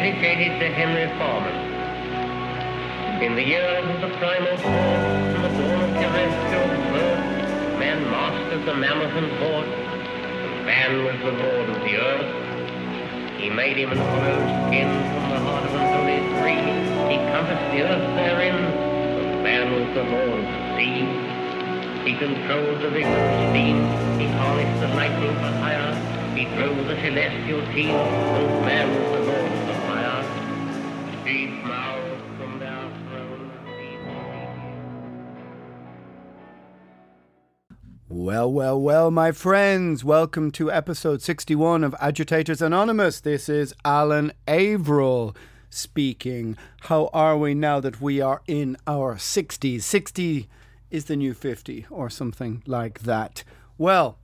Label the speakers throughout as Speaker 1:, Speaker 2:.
Speaker 1: Dedicated to Henry Foreman. In the years of the primal and the dawn of terrestrial birth, man mastered the mammoth and horse, and man was the lord of the earth. He made him an hollow skin from the heart of an holy tree. He compassed the earth therein, and man was the lord of the sea. He controlled the vigor of steam. He harnessed the lightning for hire. He drove the celestial team. And man was the lord
Speaker 2: Well, well, well, my friends, welcome to episode 61 of Agitators Anonymous. This is Alan Averill speaking. How are we now that we are in our 60s? 60 is the new 50 or something like that. Well,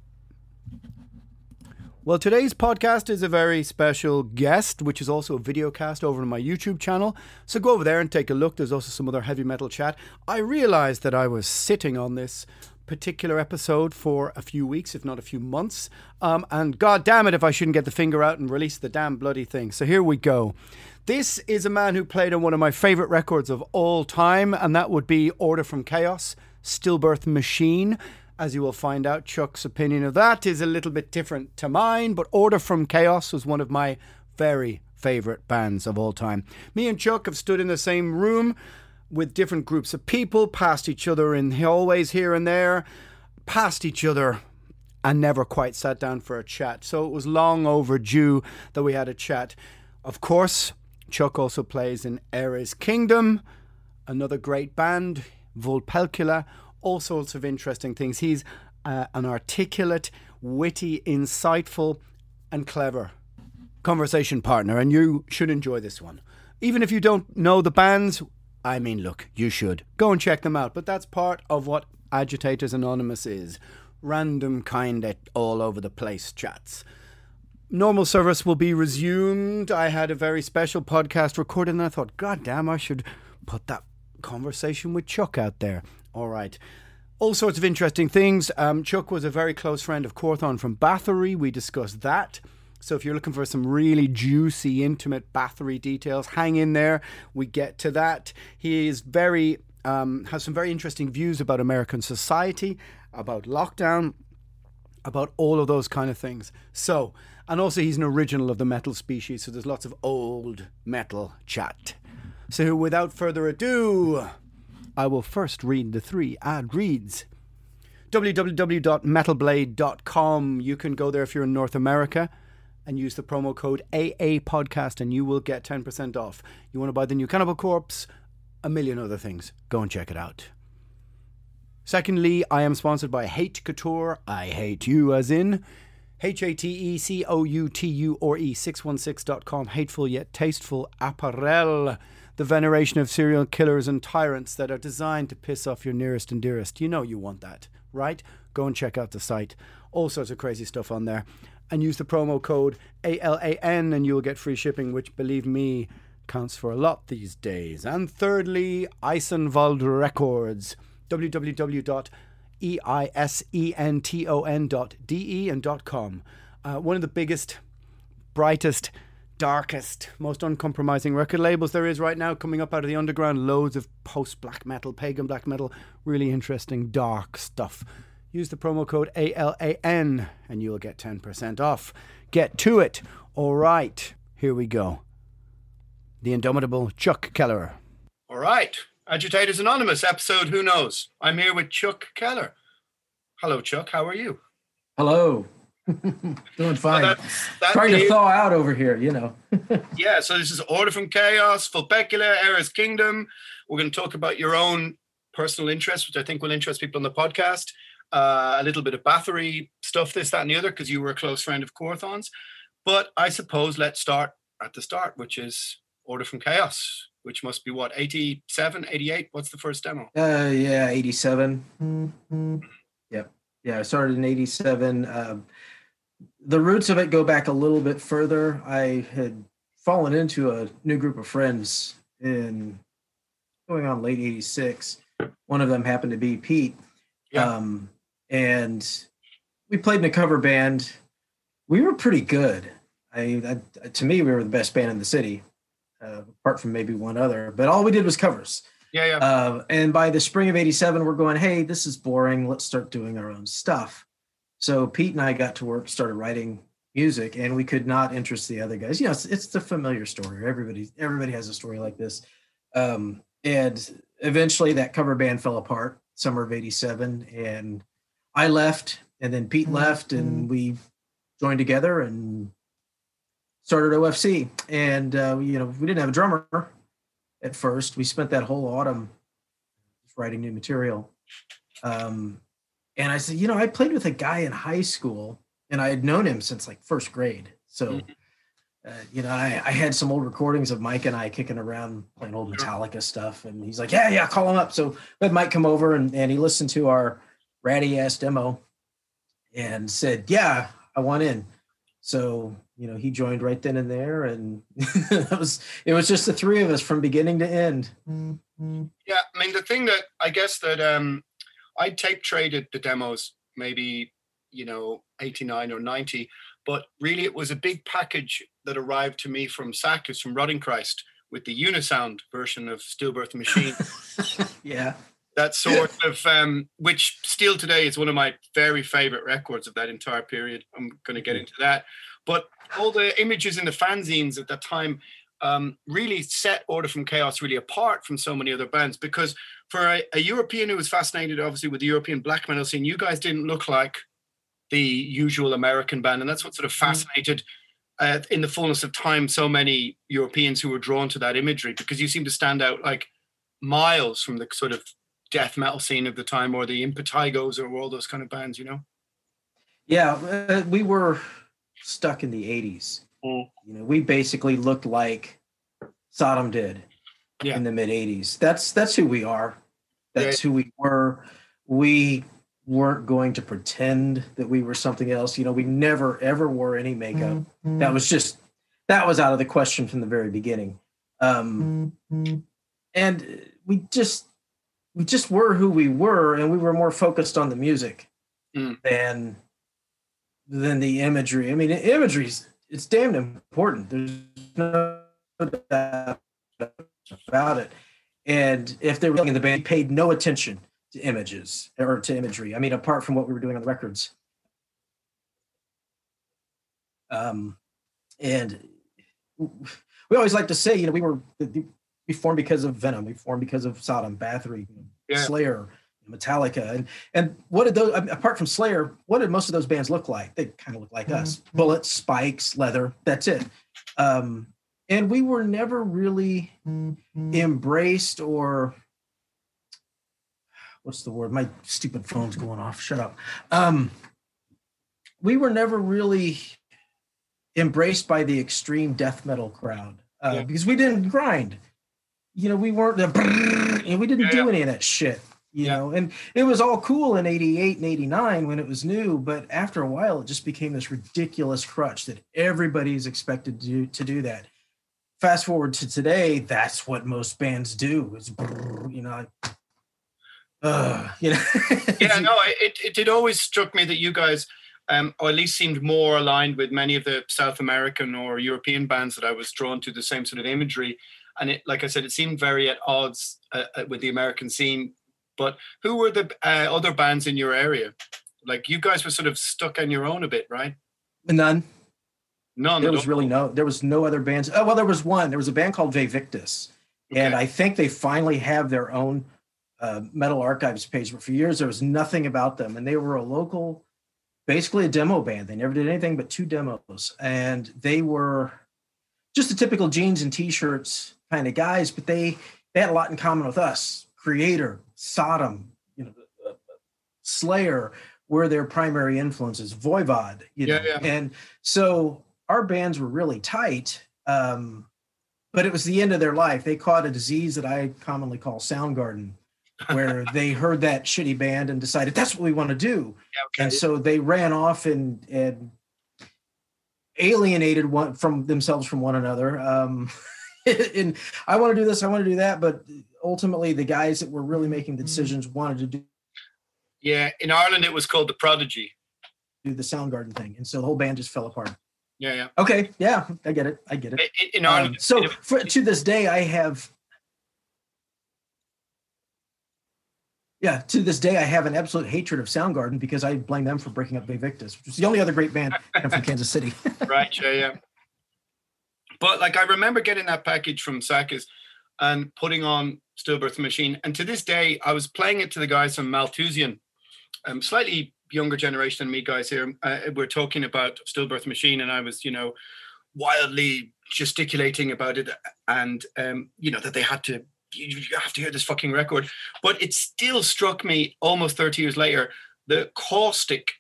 Speaker 2: well, today's podcast is a very special guest, which is also a video cast over on my YouTube channel. So go over there and take a look. There's also some other heavy metal chat. I realized that I was sitting on this particular episode for a few weeks, if not a few months. Um, and god damn it if I shouldn't get the finger out and release the damn bloody thing. So here we go. This is a man who played on one of my favorite records of all time, and that would be Order from Chaos, Stillbirth Machine. As you will find out, Chuck's opinion of that is a little bit different to mine, but Order from Chaos was one of my very favorite bands of all time. Me and Chuck have stood in the same room with different groups of people, past each other in hallways here and there, past each other, and never quite sat down for a chat. So it was long overdue that we had a chat. Of course, Chuck also plays in Ares Kingdom, another great band, Vulpecula, all sorts of interesting things. He's uh, an articulate, witty, insightful, and clever conversation partner, and you should enjoy this one. Even if you don't know the bands, I mean, look, you should go and check them out. But that's part of what Agitators Anonymous is random kind of all over the place chats. Normal service will be resumed. I had a very special podcast recorded, and I thought, God damn, I should put that conversation with Chuck out there. All right. All sorts of interesting things. Um, Chuck was a very close friend of Quorthon from Bathory. We discussed that. So if you're looking for some really juicy, intimate Bathory details, hang in there. We get to that. He is very um, has some very interesting views about American society, about lockdown, about all of those kind of things. So, and also he's an original of the metal species, so there's lots of old metal chat. So without further ado, I will first read the three ad reads www.metalblade.com. You can go there if you're in North America and use the promo code AA podcast and you will get 10% off. You want to buy the new Cannibal Corpse, a million other things. Go and check it out. Secondly, I am sponsored by Hate Couture. I hate you as in H A T E C O U T U or E 616.com. Hateful yet tasteful apparel. The veneration of serial killers and tyrants that are designed to piss off your nearest and dearest. You know you want that, right? Go and check out the site. All sorts of crazy stuff on there. And use the promo code ALAN and you will get free shipping, which, believe me, Counts for a lot these days. And thirdly, Eisenwald Records. www.eisenton.de and .com. Uh, one of the biggest, brightest, darkest, most uncompromising record labels there is right now, coming up out of the underground. Loads of post black metal, pagan black metal, really interesting, dark stuff. Use the promo code ALAN and you'll get 10% off. Get to it. All right, here we go. The indomitable Chuck Keller.
Speaker 3: All right. Agitators Anonymous episode Who Knows? I'm here with Chuck Keller. Hello, Chuck. How are you?
Speaker 4: Hello. Doing fine.
Speaker 3: that- that
Speaker 4: Trying to thaw out over here, you know.
Speaker 3: Yeah, so this is Order from Chaos, Vulpecula, Ares Kingdom. We're going to talk about your own personal interests, which I think will interest people on the podcast. Uh, a little bit of Bathory stuff, this, that, and the other, because you were a close friend of Quorthon's. But I suppose let's start at the start, which is Order from Chaos, which must be what, 87, 88? What's the first demo?
Speaker 4: Uh, yeah, 87. Yep. Yeah, I started in 87. Uh, the roots of it go back a little bit further. I had fallen into a new group of friends in going on late 86. One of them happened to be Pete.
Speaker 3: Yeah.
Speaker 4: Um, and we played in a cover band. We were pretty good. I, I to me, we were the best band in the city, uh, apart from maybe one other. But all we did was covers.
Speaker 3: Yeah, yeah.
Speaker 4: Uh, and by the spring of 87, we're going, hey, this is boring. Let's start doing our own stuff. So Pete and I got to work, started writing music, and we could not interest the other guys. You know, it's, it's the familiar story. Everybody, everybody has a story like this. Um, and eventually that cover band fell apart summer of 87 and I left and then Pete left and we joined together and started OFC. And, uh, you know, we didn't have a drummer at first. We spent that whole autumn just writing new material. Um, and I said, you know, I played with a guy in high school and I had known him since like first grade. So, uh, you know, I, I had some old recordings of Mike and I kicking around playing old Metallica stuff. And he's like, yeah, yeah, call him up. So we had Mike come over and, and he listened to our ratty ass demo and said, yeah, I want in. So, you know, he joined right then and there. And it was, it was just the three of us from beginning to end.
Speaker 3: Yeah, I mean the thing that I guess that um I tape traded the demos maybe you know 89 or 90, but really it was a big package that arrived to me from Sakis from Rotting Christ with the Unisound version of Stillbirth Machine.
Speaker 4: Yeah.
Speaker 3: That sort of um which still today is one of my very favorite records of that entire period. I'm going to get into that. But all the images in the fanzines at that time um, really set Order from Chaos really apart from so many other bands because for a, a European who was fascinated, obviously, with the European black metal scene, you guys didn't look like the usual American band, and that's what sort of fascinated. Uh, in the fullness of time, so many Europeans who were drawn to that imagery because you seem to stand out like miles from the sort of death metal scene of the time, or the Impetigos, or all those kind of bands, you know.
Speaker 4: Yeah. Uh, we were stuck in the 80s.
Speaker 3: Mm.
Speaker 4: You know, we basically looked like Sodom did
Speaker 3: Yeah.
Speaker 4: in the mid 80s. That's that's who we are. That's who we were. We weren't going to pretend that we were something else. You know, we never ever wore any makeup. That was just that was out of the question from the very beginning. Um and we just we just were who we were and we were more focused on the music
Speaker 3: Mm.
Speaker 4: than than the imagery. I mean, imagery's it's damn important. There's no doubt about it. And if they were in the band, paid no attention to images or to imagery. I mean, apart from what we were doing on the records. Um, and we always like to say, you know, we were we formed because of Venom, we formed because of Sodom, Bathory,
Speaker 3: Yeah.
Speaker 4: Slayer, Metallica, and and what did those apart from Slayer? What did most of those bands look like? They kind of look like us: bullets, spikes, leather. That's it. Um, and we were never really embraced or what's the word? My stupid phone's going off. Shut up. Um, we were never really embraced by the extreme death metal crowd uh,
Speaker 3: Yeah.
Speaker 4: because we didn't grind. You know, we weren't the and we didn't
Speaker 3: Yeah,
Speaker 4: do
Speaker 3: yeah.
Speaker 4: any of that shit. You
Speaker 3: Yeah.
Speaker 4: know, and it was all cool in '88 and '89 when it was new, but after a while, it just became this ridiculous crutch that everybody's expected to do, to do that. fast forward to today, that's what most bands do. Brrr, you know, uh, you know.
Speaker 3: yeah, no, it, it it always struck me that you guys, um, or at least seemed more aligned with many of the South American or European bands that I was drawn to. The same sort of imagery, and it, like I said, it seemed very at odds uh, uh with the American scene. But who were the uh, other bands in your area? Like you guys were sort of stuck on your own a bit, right?
Speaker 4: None.
Speaker 3: None.
Speaker 4: There was
Speaker 3: all?
Speaker 4: really no. There was no other bands. Oh well, there was one. There was a band called Vevictus, and
Speaker 3: Okay.
Speaker 4: I think they finally have their own uh, metal archives page. But for years there was nothing about them, and they were a local, basically a demo band. They never did anything but two demos, and they were just the typical jeans and t-shirts kind of guys. But they they had a lot in common with us. Kreator, Sodom, you know, uh, Slayer were their primary influences. Voivod, you know,
Speaker 3: Yeah, yeah.
Speaker 4: and so our bands were really tight. Um, but it was the end of their life. They caught a disease that I commonly call Soundgarden, where they heard that shitty band and decided that's what we want to do. And so they ran off and and alienated one from themselves from one another. Um, and I want to do this, I want to do that, but ultimately the guys that were really making the decisions wanted to do,
Speaker 3: Yeah, in Ireland it was called the Prodigy.
Speaker 4: do the Soundgarden thing, and so the whole band just fell apart.
Speaker 3: Yeah, yeah.
Speaker 4: Okay, yeah, I get it, I get it.
Speaker 3: In
Speaker 4: Um,
Speaker 3: Ireland,
Speaker 4: so
Speaker 3: it-
Speaker 4: for, to this day, I have. Yeah, to this day, I have an absolute hatred of Soundgarden because I blame them for breaking up Victus, which is the only other great band from Kansas City.
Speaker 3: right, yeah, yeah. But like I remember getting that package from Sakis and putting on Stillbirth Machine, and to this day, I was playing it to the guys from Malthusian, um, slightly younger generation than me guys here. Uh, we're talking about Stillbirth Machine, and I was, you know, wildly gesticulating about it, and um, you know that they had to. You you have to hear this fucking record, but it still struck me almost 30 years later the caustic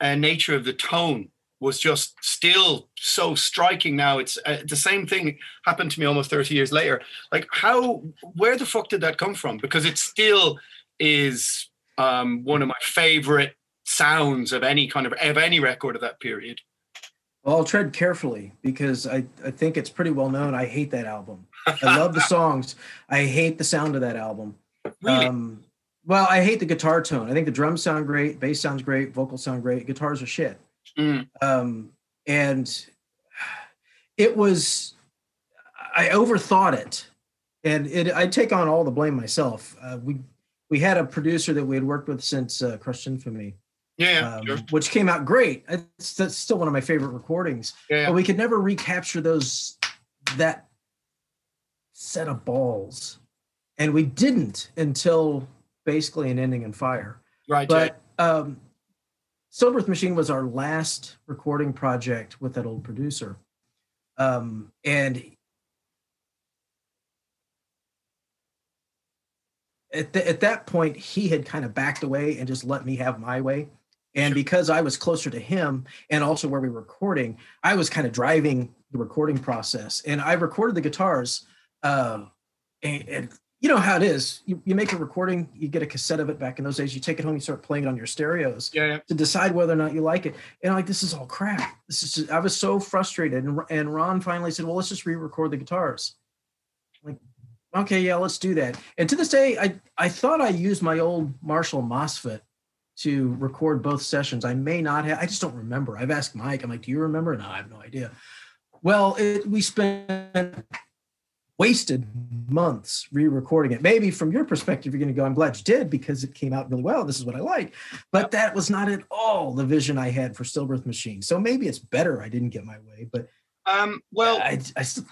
Speaker 3: uh, nature of the tone was just still so striking now it's uh, the same thing happened to me almost 30 years later like how where the fuck did that come from because it still is um, one of my favorite sounds of any kind of of any record of that period
Speaker 4: Well, I'll tread carefully because I, I think it's pretty well known. I hate that album. I love the songs. I hate the sound of that album.
Speaker 3: really
Speaker 4: Um, well, I hate the guitar tone. I think the drums sound great, bass sounds great, vocals sound great, guitars are shit.
Speaker 3: Mm.
Speaker 4: Um, and it was, I overthought it, and it, I take on all the blame myself. Uh, we we had a producer that we had worked with since uh, Crushed Infamy,
Speaker 3: yeah yeah
Speaker 4: um,
Speaker 3: sure.
Speaker 4: which came out great. It's, that's still one of my favorite recordings.
Speaker 3: yeah.
Speaker 4: But we could never recapture those that set of balls, and we didn't until basically an ending in fire.
Speaker 3: right.
Speaker 4: But um, Stillbirth Machine was our last recording project with that old producer, um, and at, th- at that point he had kind of backed away and just let me have my way. And because I was closer to him and also where we were recording, I was kind of driving the recording process. And I recorded the guitars. Um, and, and you know how it is. You, you make a recording, you get a cassette of it back in those days, you take it home, you start playing it on your stereos
Speaker 3: yeah yeah
Speaker 4: to decide whether or not you like it. And I'm like, this is all crap. This is just, I was so frustrated. And, and Ron finally said, well, let's just re-record the guitars. I'm like, okay, yeah, let's do that. And to this day, I, I thought I used my old Marshall MOSFET to record both sessions. I may not have, I just don't remember. I've asked Mike, I'm like, do you remember? No, I have no idea. Well, it, we spent wasted months re-recording it. Maybe from your perspective, you're going to go, I'm glad you did because it came out really well. This is what I like. But that was not at all the vision I had for Stillbirth Machine. So maybe it's better I didn't get my way, but
Speaker 3: um well
Speaker 4: I, I still,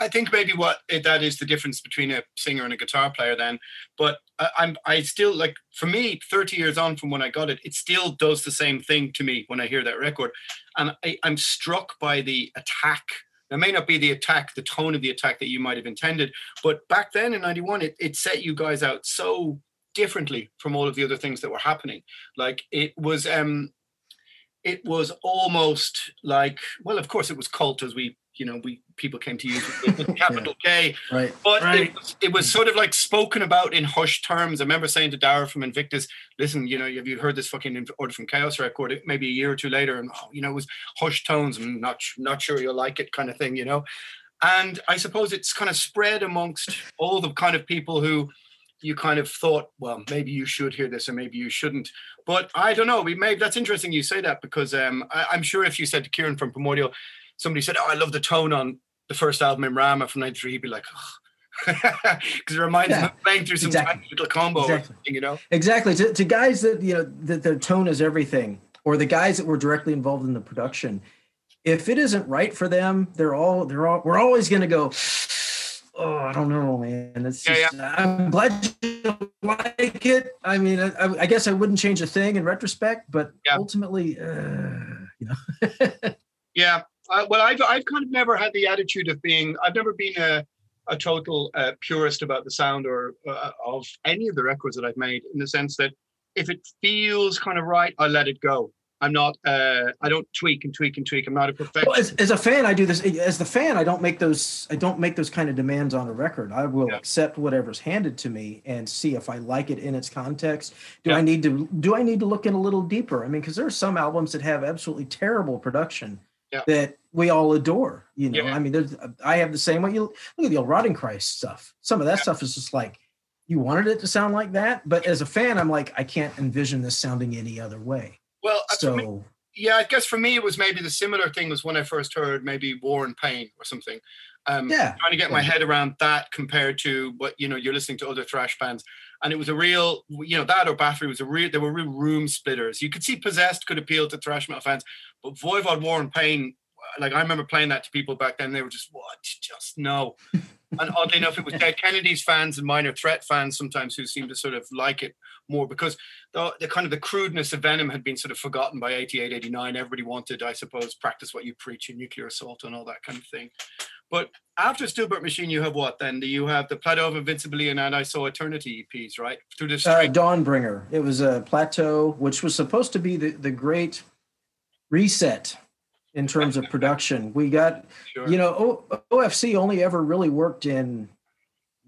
Speaker 3: I think maybe what it, that is the difference between a singer and a guitar player then. But I, I'm I still like for me, 30 years on from when I got it, it still does the same thing to me when I hear that record. And I, I'm struck by the attack. It may not be the attack, the tone of the attack that you might have intended, but back then in 91, it, it set you guys out so differently from all of the other things that were happening. Like it was um it was almost like well, of course it was cult as we you know we people came to use capital K,
Speaker 4: right.
Speaker 3: but
Speaker 4: Right.
Speaker 3: it, was, it was sort of like spoken about in hushed terms. I remember saying to Dara from Invictus, "Listen, you know, have you heard this fucking Order from Chaos record?" It- Maybe a year or two later, and oh, you know, it was hushed tones. I'm not not sure you'll like it, kind of thing, you know. and I suppose it's kind of spread amongst all the kind of people who you kind of thought, well, maybe you should hear this or maybe you shouldn't. But I don't know. We may that's interesting you say that because um, I, am sure if you said to Kieran from Primordial, somebody said, "Oh, I love the tone on the first album Imrama from '93," he'd be like, oh because it reminds yeah, him of playing through some exactly. tiny little combo, exactly. you know.
Speaker 4: Exactly. To, to guys that you know that their tone is everything, or the guys that were directly involved in the production, if it isn't right for them, they're all they're all we're always going to go. Oh, I don't know, man. It's yeah, just, yeah. I'm glad you like it. I mean, I, I, guess I wouldn't change a thing in retrospect, but ultimately, uh, you know.
Speaker 3: yeah. Uh, well, I've I've kind of never had the attitude of being. I've never been a a total uh, purist about the sound or uh, of any of the records that I've made, in the sense that if it feels kind of right, I let it go. I'm not. Uh, I don't tweak and tweak and tweak. I'm not a perfectionist. Well,
Speaker 4: as, as, a fan, I do this. As the fan, I don't make those. I don't make those kind of demands on a record. I will yeah. accept whatever's handed to me and see if I like it in its context. Do yeah. I need to? Do I need to look in a little deeper? I mean, because there are some albums that have absolutely terrible production yeah. that we all adore. You know, I mean, there's. I have the same way. You look at the old Rotting Christ stuff. Some of that stuff is just like you wanted it to sound like that, but as a fan, I'm like, I can't envision this sounding any other way.
Speaker 3: Well, uh, so me, yeah, I guess for me it was maybe the similar thing was when I first heard maybe War and Pain or something. Um, yeah, trying to get yeah. my head around that compared to what you know you're listening to other thrash bands, and it was a real you know that or Bathory was a real they were real room splitters. You could see Possessed could appeal to thrash metal fans, but Voivod War and Pain, like I remember playing that to people back then, they were just what, just no. and oddly enough, it was Dead Kennedys fans and Minor Threat fans sometimes who seemed to sort of like it more because the, the, kind of the crudeness of Venom had been sort of forgotten by 88, 89. Everybody wanted, I suppose, practice what you preach in nuclear assault and all that kind of thing. But after Stillbirth Machine, you have what then? You have the Plateau of Invincibility and I Saw Eternity EPs, right?
Speaker 4: Through this uh, Dawnbringer. It was a plateau, which was supposed to be the, the great reset in terms of production. We got, sure. you know, o- OFC only ever really worked in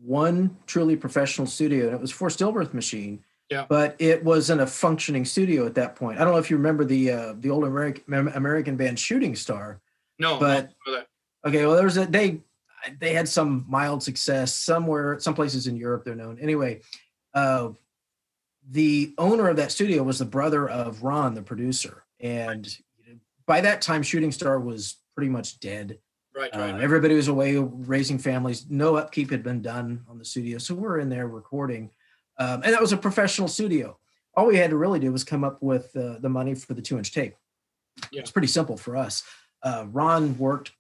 Speaker 4: one truly professional studio, and it was for Stillbirth Machine.
Speaker 3: Yeah.
Speaker 4: But it wasn't a functioning studio at that point. I don't know if you remember the uh, the old American American band Shooting Star.
Speaker 3: No,
Speaker 4: but okay. Well, there was a they they had some mild success somewhere, some places in Europe. They're known anyway. Uh, the owner of that studio was the brother of Ron, the producer, and by that time, Shooting Star was pretty much dead.
Speaker 3: Right, right. Uh,
Speaker 4: everybody was away raising families. No upkeep had been done on the studio, so we're in there recording um, and that was a professional studio. All we had to really do was come up with uh, the money for the two inch tape. Yeah. It's pretty simple for us. Uh, Ron worked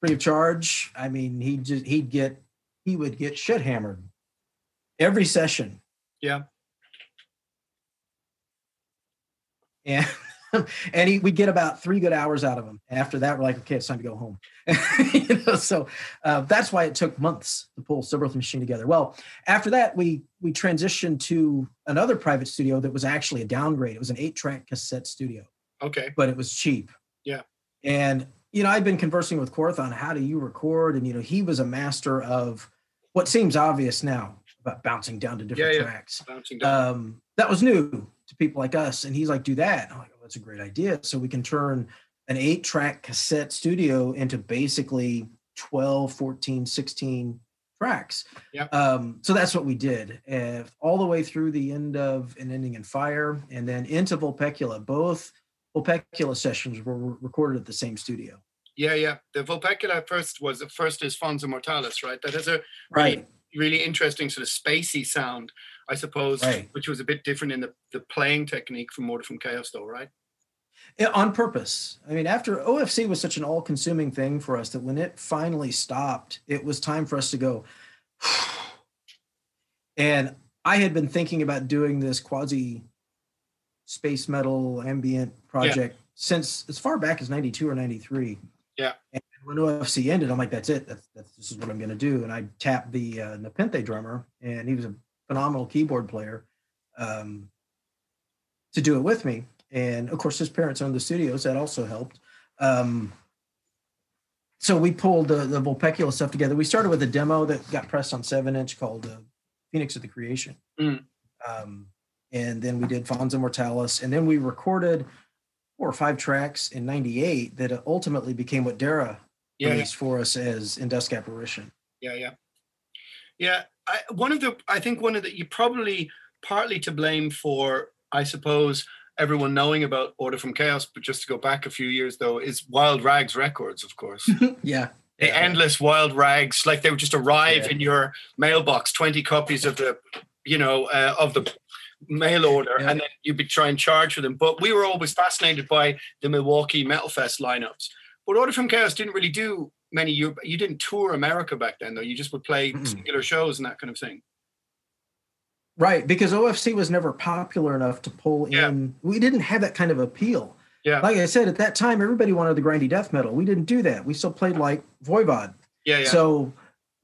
Speaker 4: free of charge. I mean, he just he'd get he would get shit hammered every session.
Speaker 3: Yeah.
Speaker 4: And and he, we get about three good hours out of him. After that, we're like, okay, it's time to go home. you know, so uh, that's why it took months to pull Stillbirth Machine together. Well, after that, we we transitioned to another private studio that was actually a downgrade. It was an eight-track cassette studio.
Speaker 3: Okay,
Speaker 4: but it was cheap.
Speaker 3: Yeah,
Speaker 4: and you know, I've been conversing with Quorthon how do you record, and you know, he was a master of what seems obvious now about bouncing down to different yeah, yeah. tracks. Bouncing down. Um, that was new to people like us, and he's like, "Do that." I'm like, that's a great idea. So we can turn an eight track cassette studio into basically 12, 14, 16 tracks.
Speaker 3: Yeah.
Speaker 4: Um, so that's what we did uh, all the way through the end of an ending in fire and then into Vulpecula. Both Vulpecula sessions were recorded at the same studio.
Speaker 3: Yeah, yeah. The Vulpecula first was the first is Fons Immortalis, right? That has a
Speaker 4: really, right.
Speaker 3: really interesting sort of spacey sound. I suppose, right. which was a bit different in the, the playing technique from Order from Chaos, though, right?
Speaker 4: Yeah, on purpose. I mean, after OFC was such an all consuming thing for us that when it finally stopped, it was time for us to go. and I had been thinking about doing this quasi space metal ambient project yeah. since as far back as 92 or 93.
Speaker 3: Yeah.
Speaker 4: And when OFC ended, I'm like, that's it. That's, that's this is what I'm going to do. And I tapped the uh, Nepenthe drummer, and he was a phenomenal keyboard player um, to do it with me. And of course, his parents owned the studios. That also helped. Um, so we pulled the, the Vulpecula stuff together. We started with a demo that got pressed on seven inch called uh, Phoenix of the Creation.
Speaker 3: Mm.
Speaker 4: Um, and then we did Fons Immortalis. And then we recorded four or five tracks in 98 that ultimately became what Dara
Speaker 3: Yeah, yeah.
Speaker 4: released for us as In Dusk Apparition.
Speaker 3: Yeah, yeah, yeah. I, one of the, I think one of the, you probably partly to blame for, I suppose, everyone knowing about Order from Chaos. But just to go back a few years, though, is Wild Rags Records, of course.
Speaker 4: Yeah.
Speaker 3: the
Speaker 4: Yeah.
Speaker 3: endless wild rags like they would just arrive
Speaker 4: Yeah.
Speaker 3: in your mailbox 20 copies of the you know uh, of the mail order
Speaker 4: Yeah.
Speaker 3: and then you'd be trying to charge for them but we were always fascinated by the milwaukee metal fest lineups but order from chaos didn't really do many you you didn't tour america back then though you just would play
Speaker 4: Mm-mm.
Speaker 3: singular shows and that kind of thing
Speaker 4: Right. Because OFC was never popular enough to pull
Speaker 3: Yeah.
Speaker 4: in. We didn't have that kind of appeal.
Speaker 3: yeah
Speaker 4: Like I said, at that time, everybody wanted the grindy death metal. We didn't do that. We still played like Voivod.
Speaker 3: yeah yeah
Speaker 4: So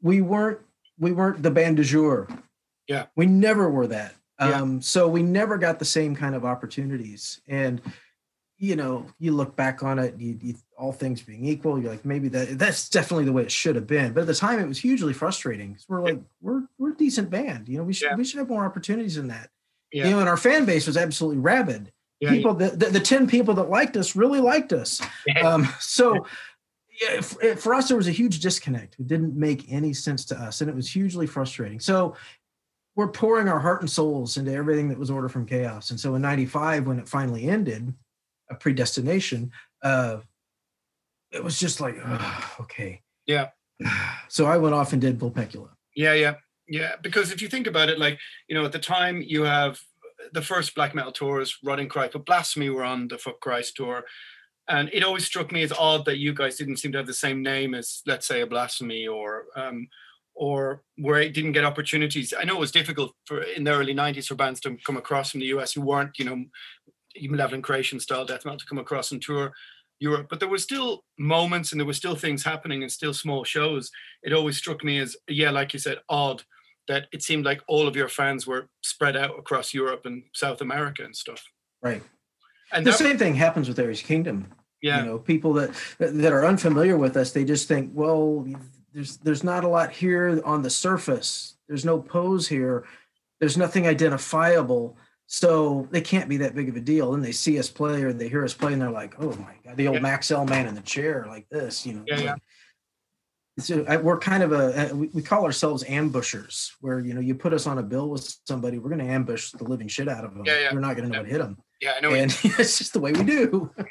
Speaker 4: we weren't we weren't the band du jour.
Speaker 3: Yeah.
Speaker 4: We never were that.
Speaker 3: Yeah.
Speaker 4: Um, so we never got the same kind of opportunities. And you know, you look back on it, you, you all things being equal, you're like, maybe that that's definitely the way it should have been. But at the time it was hugely frustrating. 'cause we're like, we're we're a decent band. You know, we should
Speaker 3: Yeah.
Speaker 4: we should have more opportunities than that.
Speaker 3: yeah
Speaker 4: You know, and our fan base was absolutely rabid.
Speaker 3: yeah,
Speaker 4: People the, the the 10 people that liked us really liked us.
Speaker 3: yeah.
Speaker 4: Um, so yeah, for, for us, there was a huge disconnect. It didn't make any sense to us, and it was hugely frustrating. So we're pouring our heart and souls into everything that was Order from Chaos. And so in '95, when it finally ended, a predestination, uh, it was just like, "Ugh, okay,
Speaker 3: Yeah.
Speaker 4: So I went off and did Vulpecula.
Speaker 3: Yeah, yeah, yeah. Because if you think about it, like you know, at the time you have the first black metal tours, Rotting Christ, but Blasphemy were on the Fuck Christ tour, and it always struck me as odd that you guys didn't seem to have the same name as, let's say, a Blasphemy or. Um, or where it didn't get opportunities. I know it was difficult for in the early '90s for bands to come across from the US who weren't, you know, Malevolent Creation style death metal to come across and tour Europe. But there were still moments and there were still things happening and still small shows. It always struck me as, yeah, like you said, odd that it seemed like all of your fans were spread out across Europe and South America and stuff.
Speaker 4: Right.
Speaker 3: And
Speaker 4: The
Speaker 3: that,
Speaker 4: same thing happens with Ares Kingdom.
Speaker 3: yeah,
Speaker 4: you know people that that are unfamiliar with us they just think well there's there's not a lot here on the surface there's no pose here there's nothing identifiable so they can't be that big of a deal and they see us play or they hear us play and they're like oh my god the old
Speaker 3: Yeah.
Speaker 4: Maxell man in the chair like this you know
Speaker 3: Yeah, yeah.
Speaker 4: so I, we're kind of a we, we call ourselves ambushers where you know you put us on a bill with somebody we're going to ambush the living shit out of them
Speaker 3: Yeah, yeah.
Speaker 4: we're not going to know what hit them
Speaker 3: yeah, I know.
Speaker 4: and it's just the way we do Yeah.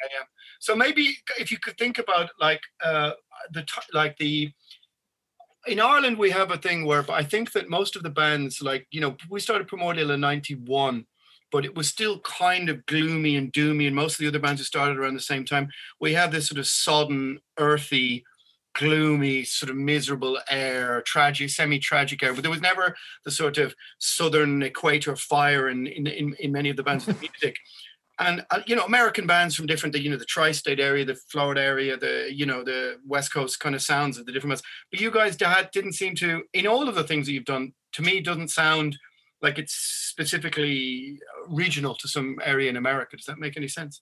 Speaker 3: So maybe if you could think about like uh, the like the in Ireland we have a thing where I think that most of the bands like you know we started Primordial in '91, but it was still kind of gloomy and doomy, and most of the other bands who started around the same time we had this sort of sodden, earthy. Gloomy, sort of miserable air, tragic, semi-tragic air, but there was never the sort of southern equator fire in in, in, in many of the bands' of music and uh, you know american bands from different you know the tri-state area the florida area the you know the west coast kind of sounds of the different ones but you guys dad didn't seem to in all of the things that you've done to me doesn't sound like it's specifically uh, regional to some area in america. Does that make any sense?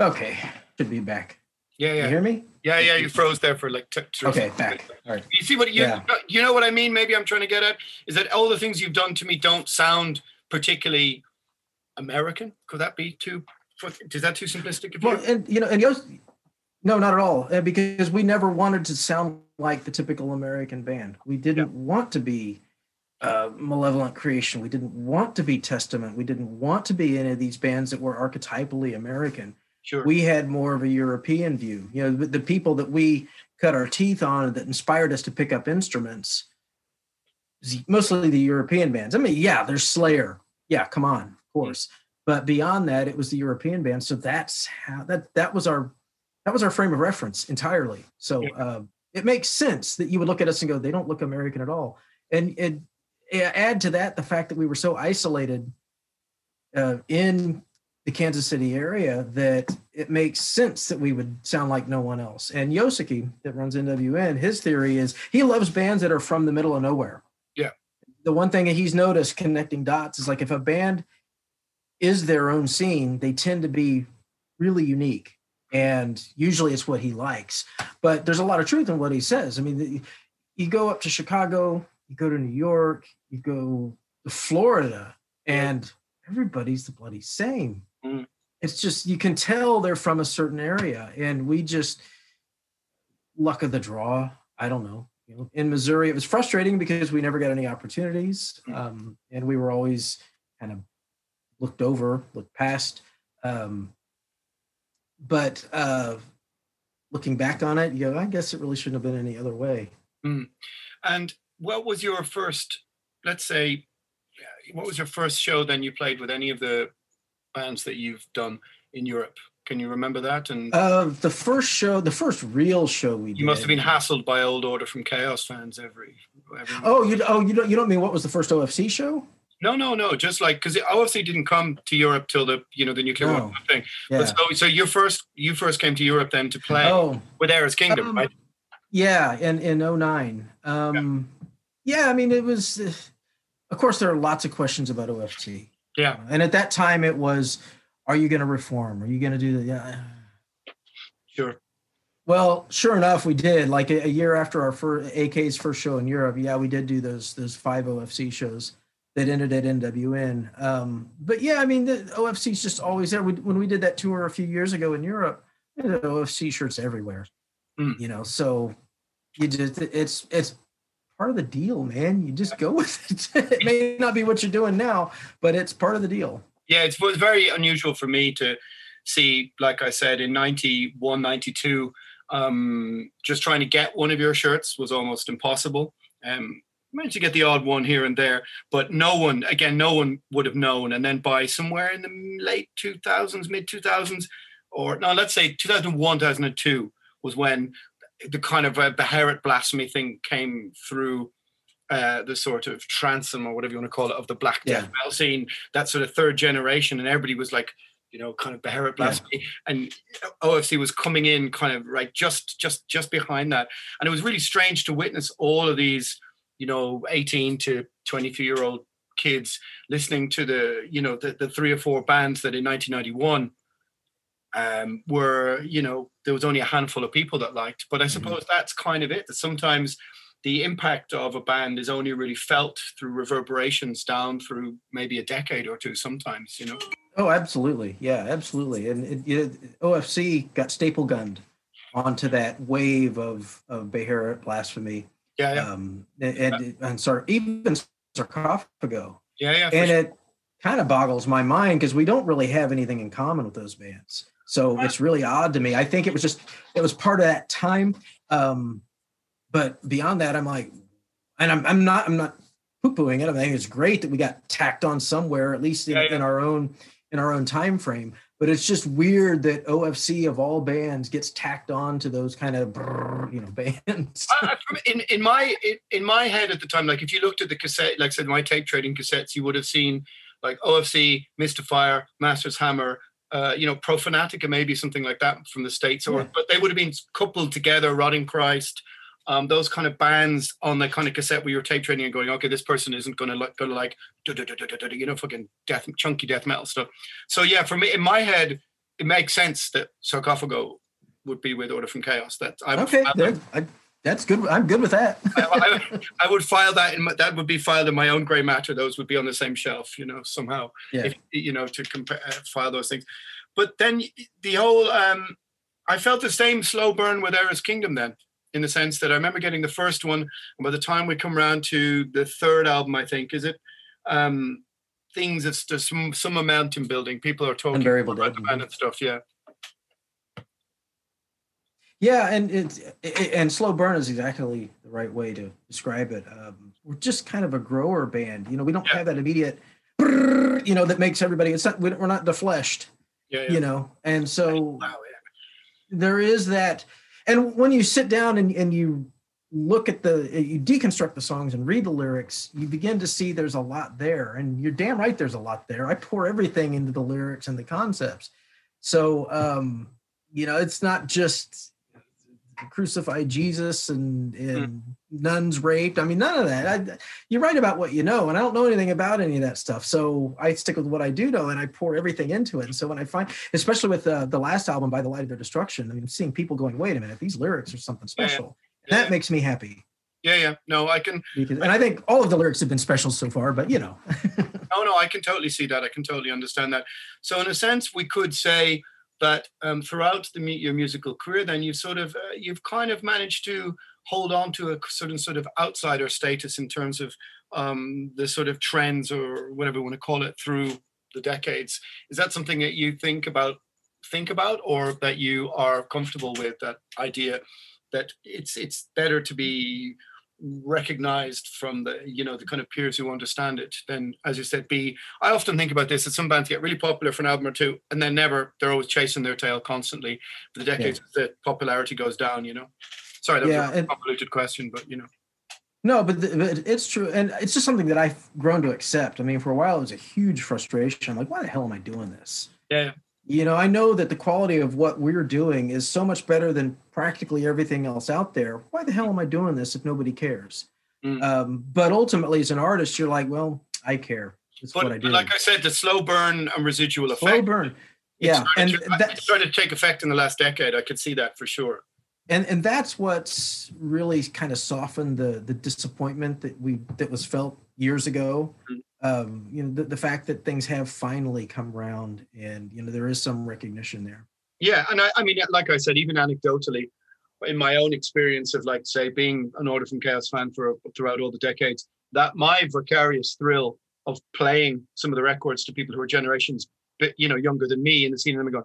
Speaker 4: Okay should be back.
Speaker 3: Yeah
Speaker 4: you
Speaker 3: yeah
Speaker 4: hear me?
Speaker 3: Yeah yeah you froze there for like t- t-
Speaker 4: Okay, back. All right.
Speaker 3: you see what you
Speaker 4: Yeah.
Speaker 3: you know what i mean? Maybe i'm trying to get at? Is that all the things you've done to me don't sound particularly american could that be too is that too simplistic?
Speaker 4: Well, and you know, and Yost, no, not at all, uh, because we never wanted to sound like the typical American band. We didn't want to be uh, Malevolent Creation. We didn't want to be Testament. We didn't want to be any of these bands that were archetypally American.
Speaker 3: sure
Speaker 4: We had more of a European view. You know, the, the people that we cut our teeth on that inspired us to pick up instruments, mostly the European bands. I mean, yeah, there's Slayer. Yeah, come on, of course. But beyond that, it was the European band. So that's how that that was our that was our frame of reference entirely. So uh, it makes sense that you would look at us and go, they don't look American at all. And it, add to that the fact that we were so isolated uh, in the Kansas City area that it makes sense that we would sound like no one else. And Yosuke, that runs NWN, his theory is he loves bands that are from the middle of nowhere.
Speaker 3: Yeah.
Speaker 4: The one thing that he's noticed connecting dots is like if a band is their own scene, they tend to be really unique and usually it's what he likes. But there's a lot of truth in what he says. I mean, the, you go up to Chicago, you go to New York, you go to Florida, and everybody's the bloody same.
Speaker 3: Mm.
Speaker 4: It's just you can tell they're from a certain area, and we just luck of the draw. I don't know. You know, in Missouri, it was frustrating because we never got any opportunities,
Speaker 3: Mm.
Speaker 4: um, and we were always kind of looked over, looked past. Um, but uh, looking back on it, you know, I guess it really shouldn't have been any other way.
Speaker 3: And what was your first, let's say, what was your first show then you played with any of the bands that you've done in Europe? Can you remember that? And
Speaker 4: Uh, the first show, the first real show we did.
Speaker 3: you must have been hassled by old Order from Chaos fans every. every
Speaker 4: Oh, you oh you don't you don't mean what was the first OFC show?
Speaker 3: no, no, no. Just like because OFC didn't come to Europe till the you know the nuclear
Speaker 4: No.
Speaker 3: weapon thing.
Speaker 4: Yeah.
Speaker 3: But so so your first you first came to Europe then to play
Speaker 4: Oh,
Speaker 3: with Ares Kingdom,
Speaker 4: Um,
Speaker 3: right?
Speaker 4: yeah, in in 09. Um yeah, I mean it was uh, of course there are lots of questions about OFT.
Speaker 3: Yeah.
Speaker 4: And at that time it was are you going to reform? Are you going to do the yeah.
Speaker 3: Sure.
Speaker 4: Well, sure enough, we did. Like a, a year after our first AK's first show in Europe, yeah, we did do those those five OFC shows that ended at NWN. Um, but yeah, I mean, the OFC's just always there. We, when we did that tour a few years ago in Europe, there were OFC shirts everywhere.
Speaker 3: Mm.
Speaker 4: You know, so you just it's it's part of the deal, man. You just go with it. it may not be what you're doing now, but it's part of the deal.
Speaker 3: Yeah, it's, it was very unusual for me to see, like I said, in 91, 92, um, just trying to get one of your shirts was almost impossible. Um, managed to get the odd one here and there, but no one, again, no one would have known. And then by somewhere in the late 2000s, mid 2000s, or no, let's say 2001, 2002 was when the kind of uh, Beherit blasphemy thing came through uh, the sort of transom or whatever you want to call it of the Black Death
Speaker 4: Yeah.
Speaker 3: metal scene, that sort of third generation, and everybody was like, you know, kind of Beherit blasphemy, and OFC was coming in kind of right just just just behind that, and it was really strange to witness all of these, you know, 18 to 23 year old kids listening to the you know the, the three or four bands that in 1991 um, were you know there was only a handful of people that liked. But i suppose that's kind of it that sometimes the impact of a band is only really felt through reverberations down through maybe a decade or two sometimes you know
Speaker 4: Oh, absolutely. Yeah, absolutely. And it, it, OFC got staple gunned onto that wave of of Beherit blasphemy.
Speaker 3: yeah yeah
Speaker 4: Um, and and, and sorry, even sarcophago.
Speaker 3: yeah yeah
Speaker 4: And
Speaker 3: sure.
Speaker 4: it kind of boggles my mind because we don't really have anything in common with those bands. So it's really odd to me. I think it was just it was part of that time. Um, but beyond that, I'm like, and I'm I'm not I'm not poo-pooing it. I think it's great that we got tacked on somewhere, at least in,
Speaker 3: Yeah, yeah.
Speaker 4: in our own in our own time frame. But it's just weird that OFC of all bands gets tacked on to those kind of brrr, you know bands.
Speaker 3: I- I- in in my in, in my head at the time, like if you looked at the cassette, like I said, my tape trading cassettes, you would have seen like OFC, Mystifier, Masters Hammer, uh, you know, Profanatica, maybe something like that from the states, or
Speaker 4: Yeah.
Speaker 3: but they would have been coupled together, Rotting Christ. Um, those kind of bands on the kind of cassette where you're tape trading and going, okay, this person isn't like gonna like du- du- du- you know, fucking death chunky death metal stuff. So yeah, for me in my head, it makes sense that Sarcophago would be with Order from Chaos. That I would
Speaker 4: okay,
Speaker 3: I-
Speaker 4: there, I, that's good. I'm good with that.
Speaker 3: I, I, I would file that in my, that would be filed in my own gray matter. Those would be on the same shelf, you know, somehow.
Speaker 4: Yeah.
Speaker 3: If, you know, to compare uh, file those things. But then the whole, um, I felt the same slow burn with Ares Kingdom then, in the sense that I remember getting the first one, and by the time we come around to the third album, I think is it, um, things it's there's some some momentum building. People are talking about
Speaker 4: Dead,
Speaker 3: the band and stuff. Yeah,
Speaker 4: Yeah, and it's it, and slow burn is exactly the right way to describe it. Um, we're just kind of a grower band. You know, we don't
Speaker 3: Yeah.
Speaker 4: have that immediate, you know, that makes everybody. It's not we're not defleshed.
Speaker 3: yeah, yeah.
Speaker 4: You know, and so
Speaker 3: Wow,
Speaker 4: there is that. And when you sit down and and you look at the you deconstruct the songs and read the lyrics, you begin to see there's a lot there, and you're damn right there's a lot there. I pour everything into the lyrics and the concepts. So um, you know, it's not just crucified Jesus and, and mm. nuns raped. I mean, none of that. I, you write about what you know, and I don't know anything about any of that stuff. So I stick with what I do know, and I pour everything into it. And so when I find, especially with uh, the last album, By the Light of Their Destruction, I mean, seeing people going, "Wait a minute, these lyrics are something special." Yeah. That makes me happy.
Speaker 3: Yeah, yeah. No, I can.
Speaker 4: Because, and I think all of the lyrics have been special so far, but you know.
Speaker 3: oh no, I can totally see that. I can totally understand that. So in a sense, we could say that um, throughout the your musical career, then you've sort of uh, you've kind of managed to hold on to a certain sort of outsider status in terms of um, the sort of trends or whatever you want to call it through the decades. Is that something that you think about think about or that you are comfortable with that idea that it's it's better to be recognized from the you know the kind of peers who understand it then as you said b i often think about this that some bands get really popular for an album or two and then never they're always chasing their tail constantly for the decades yeah. the popularity goes down you know? Sorry that yeah, was a convoluted question but you know.
Speaker 4: No but, the, but, it's true and it's just something that i've grown to accept. I mean for a while it was a huge frustration like why the hell am i doing this?
Speaker 3: Yeah
Speaker 4: you know i know that the quality of what we're doing is so much better than practically everything else out there. Why the hell am i doing this if nobody cares? Mm. um, but ultimately as an artist you're like well i care.
Speaker 3: That's but, what I do. like i said the slow burn and residual effect
Speaker 4: slow burn yeah and
Speaker 3: to, that started to take effect in the last decade. I could see that for sure.
Speaker 4: And and that's what's really kind of softened the the disappointment that we that was felt years ago. Mm um, you know the, the fact that things have finally come around and you know there is some recognition there.
Speaker 3: Yeah and I, I mean like i said even anecdotally in my own experience of like say being an order from chaos fan for throughout all the decades that my vicarious thrill of playing some of the records to people who are generations bit you know younger than me and seeing them and going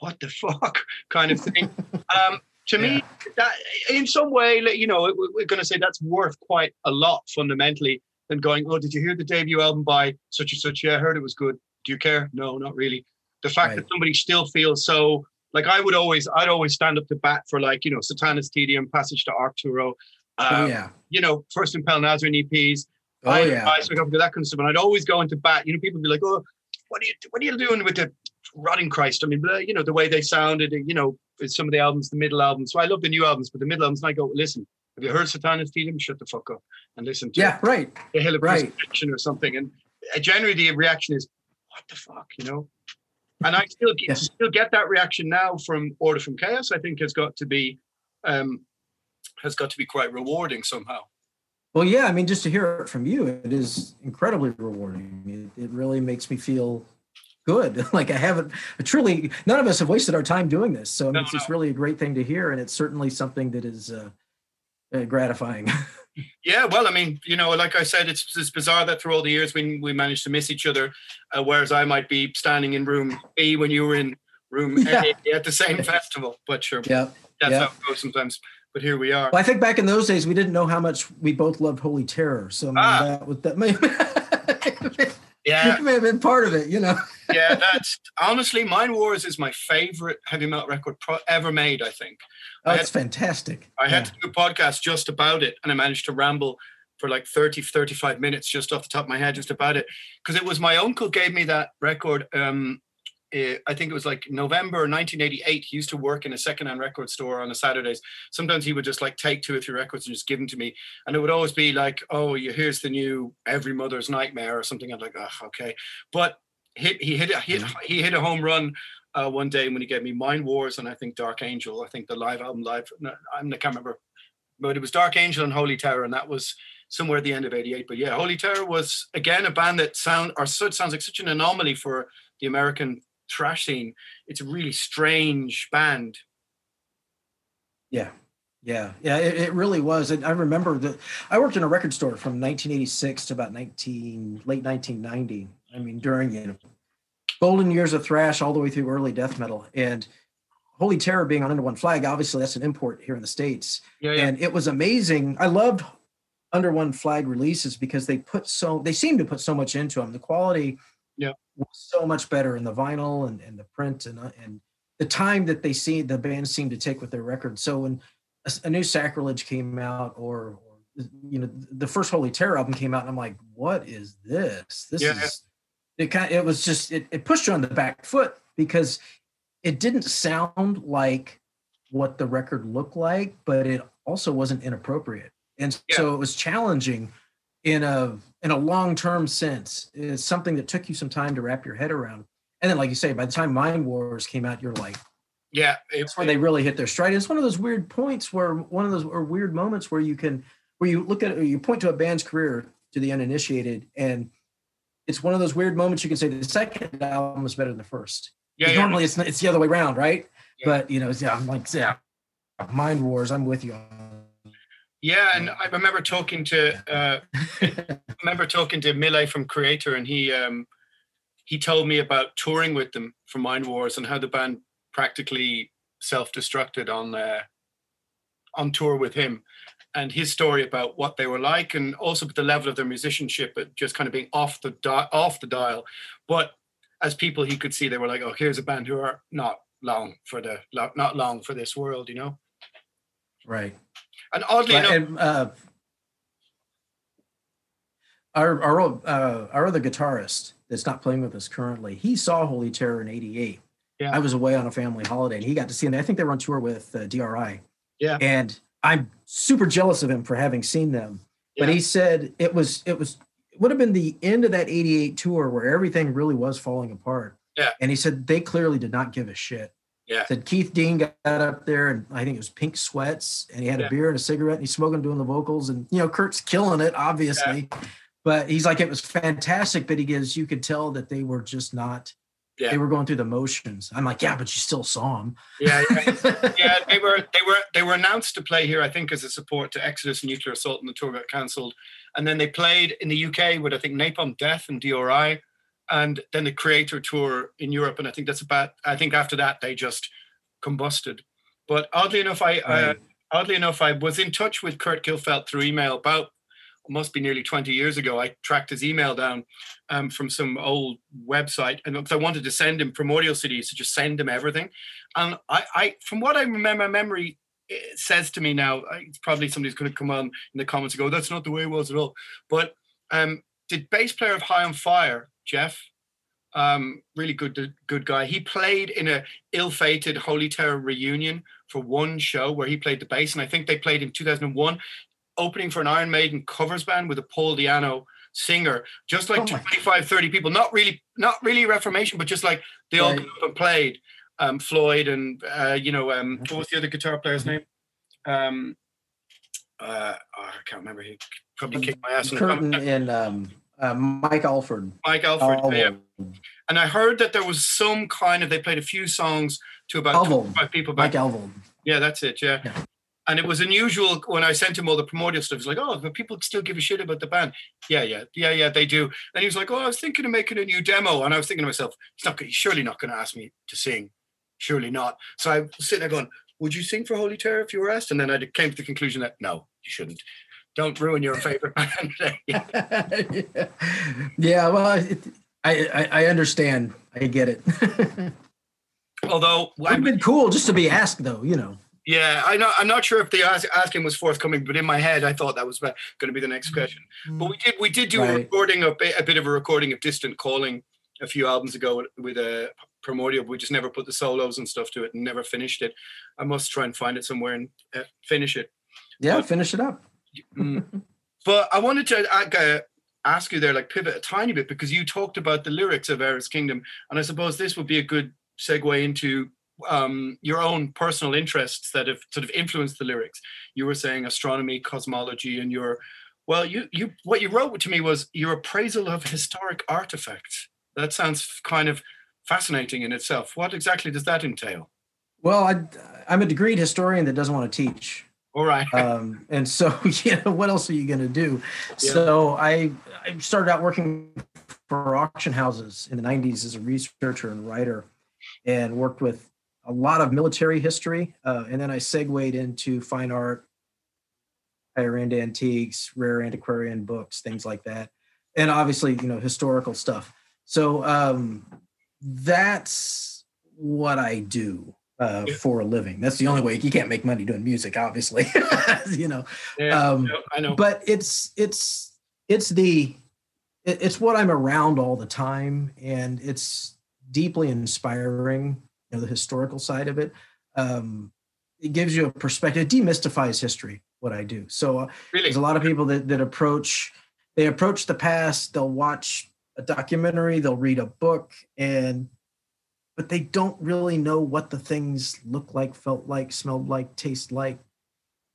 Speaker 3: what the fuck? kind of thing. Um, to yeah. me that in some way you know we're going to say that's worth quite a lot fundamentally than going, oh, did you hear the debut album by such and such? Yeah, I heard it was good. Do you care? No, not really. The fact right. that somebody still feels so like I would always, I'd always stand up to bat for like, you know, Satanas Tedeum, Passage to Arcturo, oh, um, oh, yeah. you know, First Impaled Nazarene EPs.
Speaker 4: Oh, I, yeah. I,
Speaker 3: so that kind of stuff. And I'd always go into bat. You know, people would be like, oh, what are you, what are you doing with the Rotting Christ? I mean, you know, the way they sounded, you know, some of the albums, the middle albums. So I love the new albums, but the middle albums, and I go, listen, have you heard Satanas Tedeum? Shut the fuck up and listen to
Speaker 4: yeah, right.
Speaker 3: the Hill of right. or something. And uh, generally the reaction is, what the fuck, you know? And I still get, still get that reaction now from Order from Chaos. I think has got to be um, has got to be quite rewarding somehow.
Speaker 4: Well, yeah, I mean, just to hear it from you, it is incredibly rewarding. It, it really makes me feel good. like I haven't truly, none of us have wasted our time doing this. So I mean, no, it's no. just really a great thing to hear, and it's certainly something that is uh, uh, gratifying.
Speaker 3: yeah, well, I mean, you know, like I said, it's, it's bizarre that through all the years we we managed to miss each other, uh, whereas I might be standing in room A when you were in room yeah. A at the same festival. But sure,
Speaker 4: yeah,
Speaker 3: that's how it goes sometimes. But here we are.
Speaker 4: Well, I think back in those days, we didn't know how much we both loved Holy Terror. So ah. that was that
Speaker 3: yeah,
Speaker 4: may have been part of it, you know.
Speaker 3: yeah, that's honestly, Mind Wars is my favorite heavy metal record pro- ever made. I think.
Speaker 4: Oh, it's fantastic.
Speaker 3: I had yeah. to do a podcast just about it, and I managed to ramble for like 30, 35 minutes just off the top of my head, just about it. Because it was my uncle gave me that record. Um, I think it was like November 1988. He used to work in a secondhand record store on the Saturdays. Sometimes he would just like take two or three records and just give them to me. And it would always be like, oh, here's the new Every Mother's Nightmare or something. I'm like, oh, okay. But he, he hit, hit he hit a home run uh, one day when he gave me Mind Wars and I think Dark Angel. I think the live album, live, no, I can't remember, but it was Dark Angel and Holy Terror, and that was somewhere at the end of '88. But yeah, Holy Terror was again a band that sound or so sounds like such an anomaly for the American thrash scene. It's a really strange band.
Speaker 4: Yeah, yeah, yeah, it, it, really was. And I remember that I worked in a record store from 1986 to about 19 late 1990. I mean, during you know golden years of thrash all the way through early death metal and holy terror being on under one flag obviously that's an import here in the states yeah, yeah. and it was amazing i loved under one flag releases because they put so they seem to put so much into them the quality
Speaker 3: yeah
Speaker 4: so much better in the vinyl and, and the print and uh, and the time that they see the band seemed to take with their records so when a, a new sacrilege came out or, or you know the first holy terror album came out and i'm like what is this this yeah. is it kind of, it was just it, it pushed you on the back foot because it didn't sound like what the record looked like, but it also wasn't inappropriate. And
Speaker 3: Yeah.
Speaker 4: so it was challenging in a in a long-term sense. is something that took you some time to wrap your head around. And then, like you say, by the time Mind Wars came out, you're like,
Speaker 3: Yeah, it,
Speaker 4: that's where they really hit their stride. It's one of those weird points where one of those or weird moments where you can where you look at it, you point to a band's career to the uninitiated, and it's one of those weird moments you can say the second album is better than the first.
Speaker 3: yeah, yeah.
Speaker 4: Normally it's it's the other way around, right?
Speaker 3: Yeah.
Speaker 4: But you know, yeah, I'm like, yeah, Mind Wars. I'm with you. on
Speaker 3: Yeah, and I remember talking to uh, I remember talking to Mille from Kreator, and he um, he told me about touring with them for Mind Wars and how the band practically self-destructed on uh, on tour with him, and his story about what they were like, and also the level of their musicianship, but just kind of being off the di- off the dial. But as people, he could see they were like, oh, here's a band who are not long for the not long for this world, you know.
Speaker 4: Right.
Speaker 3: And oddly enough,
Speaker 4: and, uh, our our uh, our other guitarist that's not playing with us currently, he saw Holy Terror in '88.
Speaker 3: Yeah.
Speaker 4: I was away on a family holiday, and he got to see them. I think they were on tour with uh, DRI.
Speaker 3: Yeah.
Speaker 4: and I'm super jealous of him for having seen them. But he said it was it was it would have been the end of that '88 tour where everything really was falling apart.
Speaker 3: Yeah.
Speaker 4: and he said they clearly did not give a shit.
Speaker 3: Yeah.
Speaker 4: Said Keith Deen got up there and I think it was pink sweats and he had
Speaker 3: Yeah.
Speaker 4: a beer and a cigarette and he's smoking doing the vocals and you know Kurt's killing it obviously. But he's like it was fantastic but he gives you could tell that they were just not
Speaker 3: Yeah.
Speaker 4: they were going through the motions. I'm like, yeah, but you still saw him.
Speaker 3: yeah, yeah, yeah, they were they were they were announced to play here, I think, as a support to Exodus and Nuclear Assault, and the tour got cancelled. And then they played in the UK with I think Napalm Death and DRI, and then the Kreator tour in Europe. And I think that's about. I think after that they just combusted. But oddly enough, I uh,
Speaker 4: Right.
Speaker 3: oddly enough I was in touch with Kurt Colfelt through email about it must be nearly 20 years ago. I tracked his email down um, from some old website, and because I wanted to send him primordial CDs to just send him everything. And I, I from what I remember, memory it says to me now, it's probably somebody's going to come on in the comments and go, "That's not the way it was at all." But um, the bass player of High on Fire, Jeff, um, really good, good guy. He played in a ill-fated Holy Terror reunion for one show where he played the bass, and I think they played in 2001, opening for an Iron Maiden covers band with a Paul Di'Anno singer, just like
Speaker 4: Oh
Speaker 3: 25, 30 people. Not really, not really Reformation, but just like they all
Speaker 4: Right.
Speaker 3: and played. Um, Floyd and uh, you know, um, what was the other guitar player's name? Um, uh, oh, I can't remember. He probably kicked my ass. in
Speaker 4: Curtin
Speaker 3: comments.
Speaker 4: and um, uh, Mike Alford.
Speaker 3: Mike Alfred.
Speaker 4: Alvord.
Speaker 3: yeah. And I heard that there was some kind of they played a few songs to about. 25 people back
Speaker 4: Mike Alvord.
Speaker 3: yeah, that's it. Yeah.
Speaker 4: Yeah.
Speaker 3: And it was unusual when I sent him all the primordial stuff. He's like, "Oh, but people still give a shit about the band." Yeah, yeah, yeah, yeah, they do. And he was like, "Oh, I was thinking of making a new demo," and I was thinking to myself, "He's not. He's surely not going to ask me to sing. Surely not." So I was sitting there going, "Would you sing for Holy Terror if you were asked?" And then I came to the conclusion that no, you shouldn't. Don't ruin your favorite band. yeah.
Speaker 4: yeah. well, it, I, I I understand. I get it.
Speaker 3: Although
Speaker 4: Would
Speaker 3: I
Speaker 4: have been cool just to be asked, though. You know.
Speaker 3: Yeah, I know. I'm not sure if the ask, asking was forthcoming, but in my head, I thought that was going to be the next question. But we did, we did do a recording, a bit, a bit of a recording of Distant Calling a few albums ago with, with a Primordial. We just never put the solos and stuff to it and never finished it. I must try and find it somewhere and uh, finish it.
Speaker 4: Yeah,
Speaker 3: But-
Speaker 4: finish it up.
Speaker 3: Mm. but I wanted to uh, ask you there, like pivot a tiny bit because you talked about the lyrics of Ares Kingdom, and I suppose this would be a good segue into um, your own personal interests that have sort of influenced the lyrics. You were saying astronomy, cosmology, and your well, you you what you wrote to me was your appraisal of historic artifacts. That sounds kind of fascinating in itself. What exactly does that entail?
Speaker 4: Well, I, I'm a degreed historian that doesn't want to teach.
Speaker 3: All right.
Speaker 4: um, and so you know what else are you going to do
Speaker 3: Yeah.
Speaker 4: so I, I started out working for auction houses in the 90s as a researcher and writer and worked with a lot of military history uh, and then i segued into fine art higher end antiques rare antiquarian books things like that and obviously you know historical stuff so um, that's what i do uh,
Speaker 3: Yeah.
Speaker 4: for a living. That's the only way you can't make money doing music, obviously. you know,
Speaker 3: yeah,
Speaker 4: um,
Speaker 3: yeah, I know.
Speaker 4: but it's it's it's the it's what I'm around all the time, and it's deeply inspiring. You know, the historical side of it. Um, it gives you a perspective. It demystifies history. What I do. So uh,
Speaker 3: Really?
Speaker 4: there's a lot of people that that approach they approach the past. They'll watch a documentary. They'll read a book, and but they don't really know what the things look like, felt like, smelled like, taste like.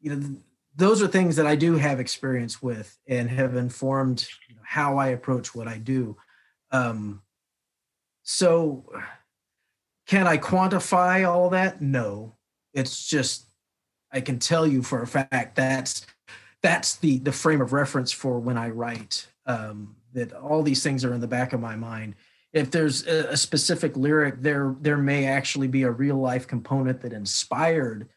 Speaker 4: You know, those are things that I do have experience with and have informed you know, how I approach what I do. Um, so, can I quantify all that? No. It's just I can tell you for a fact that's that's the the frame of reference for when I write. Um, that all these things are in the back of my mind. If there's a, specific lyric, there there may actually be a real life component that inspired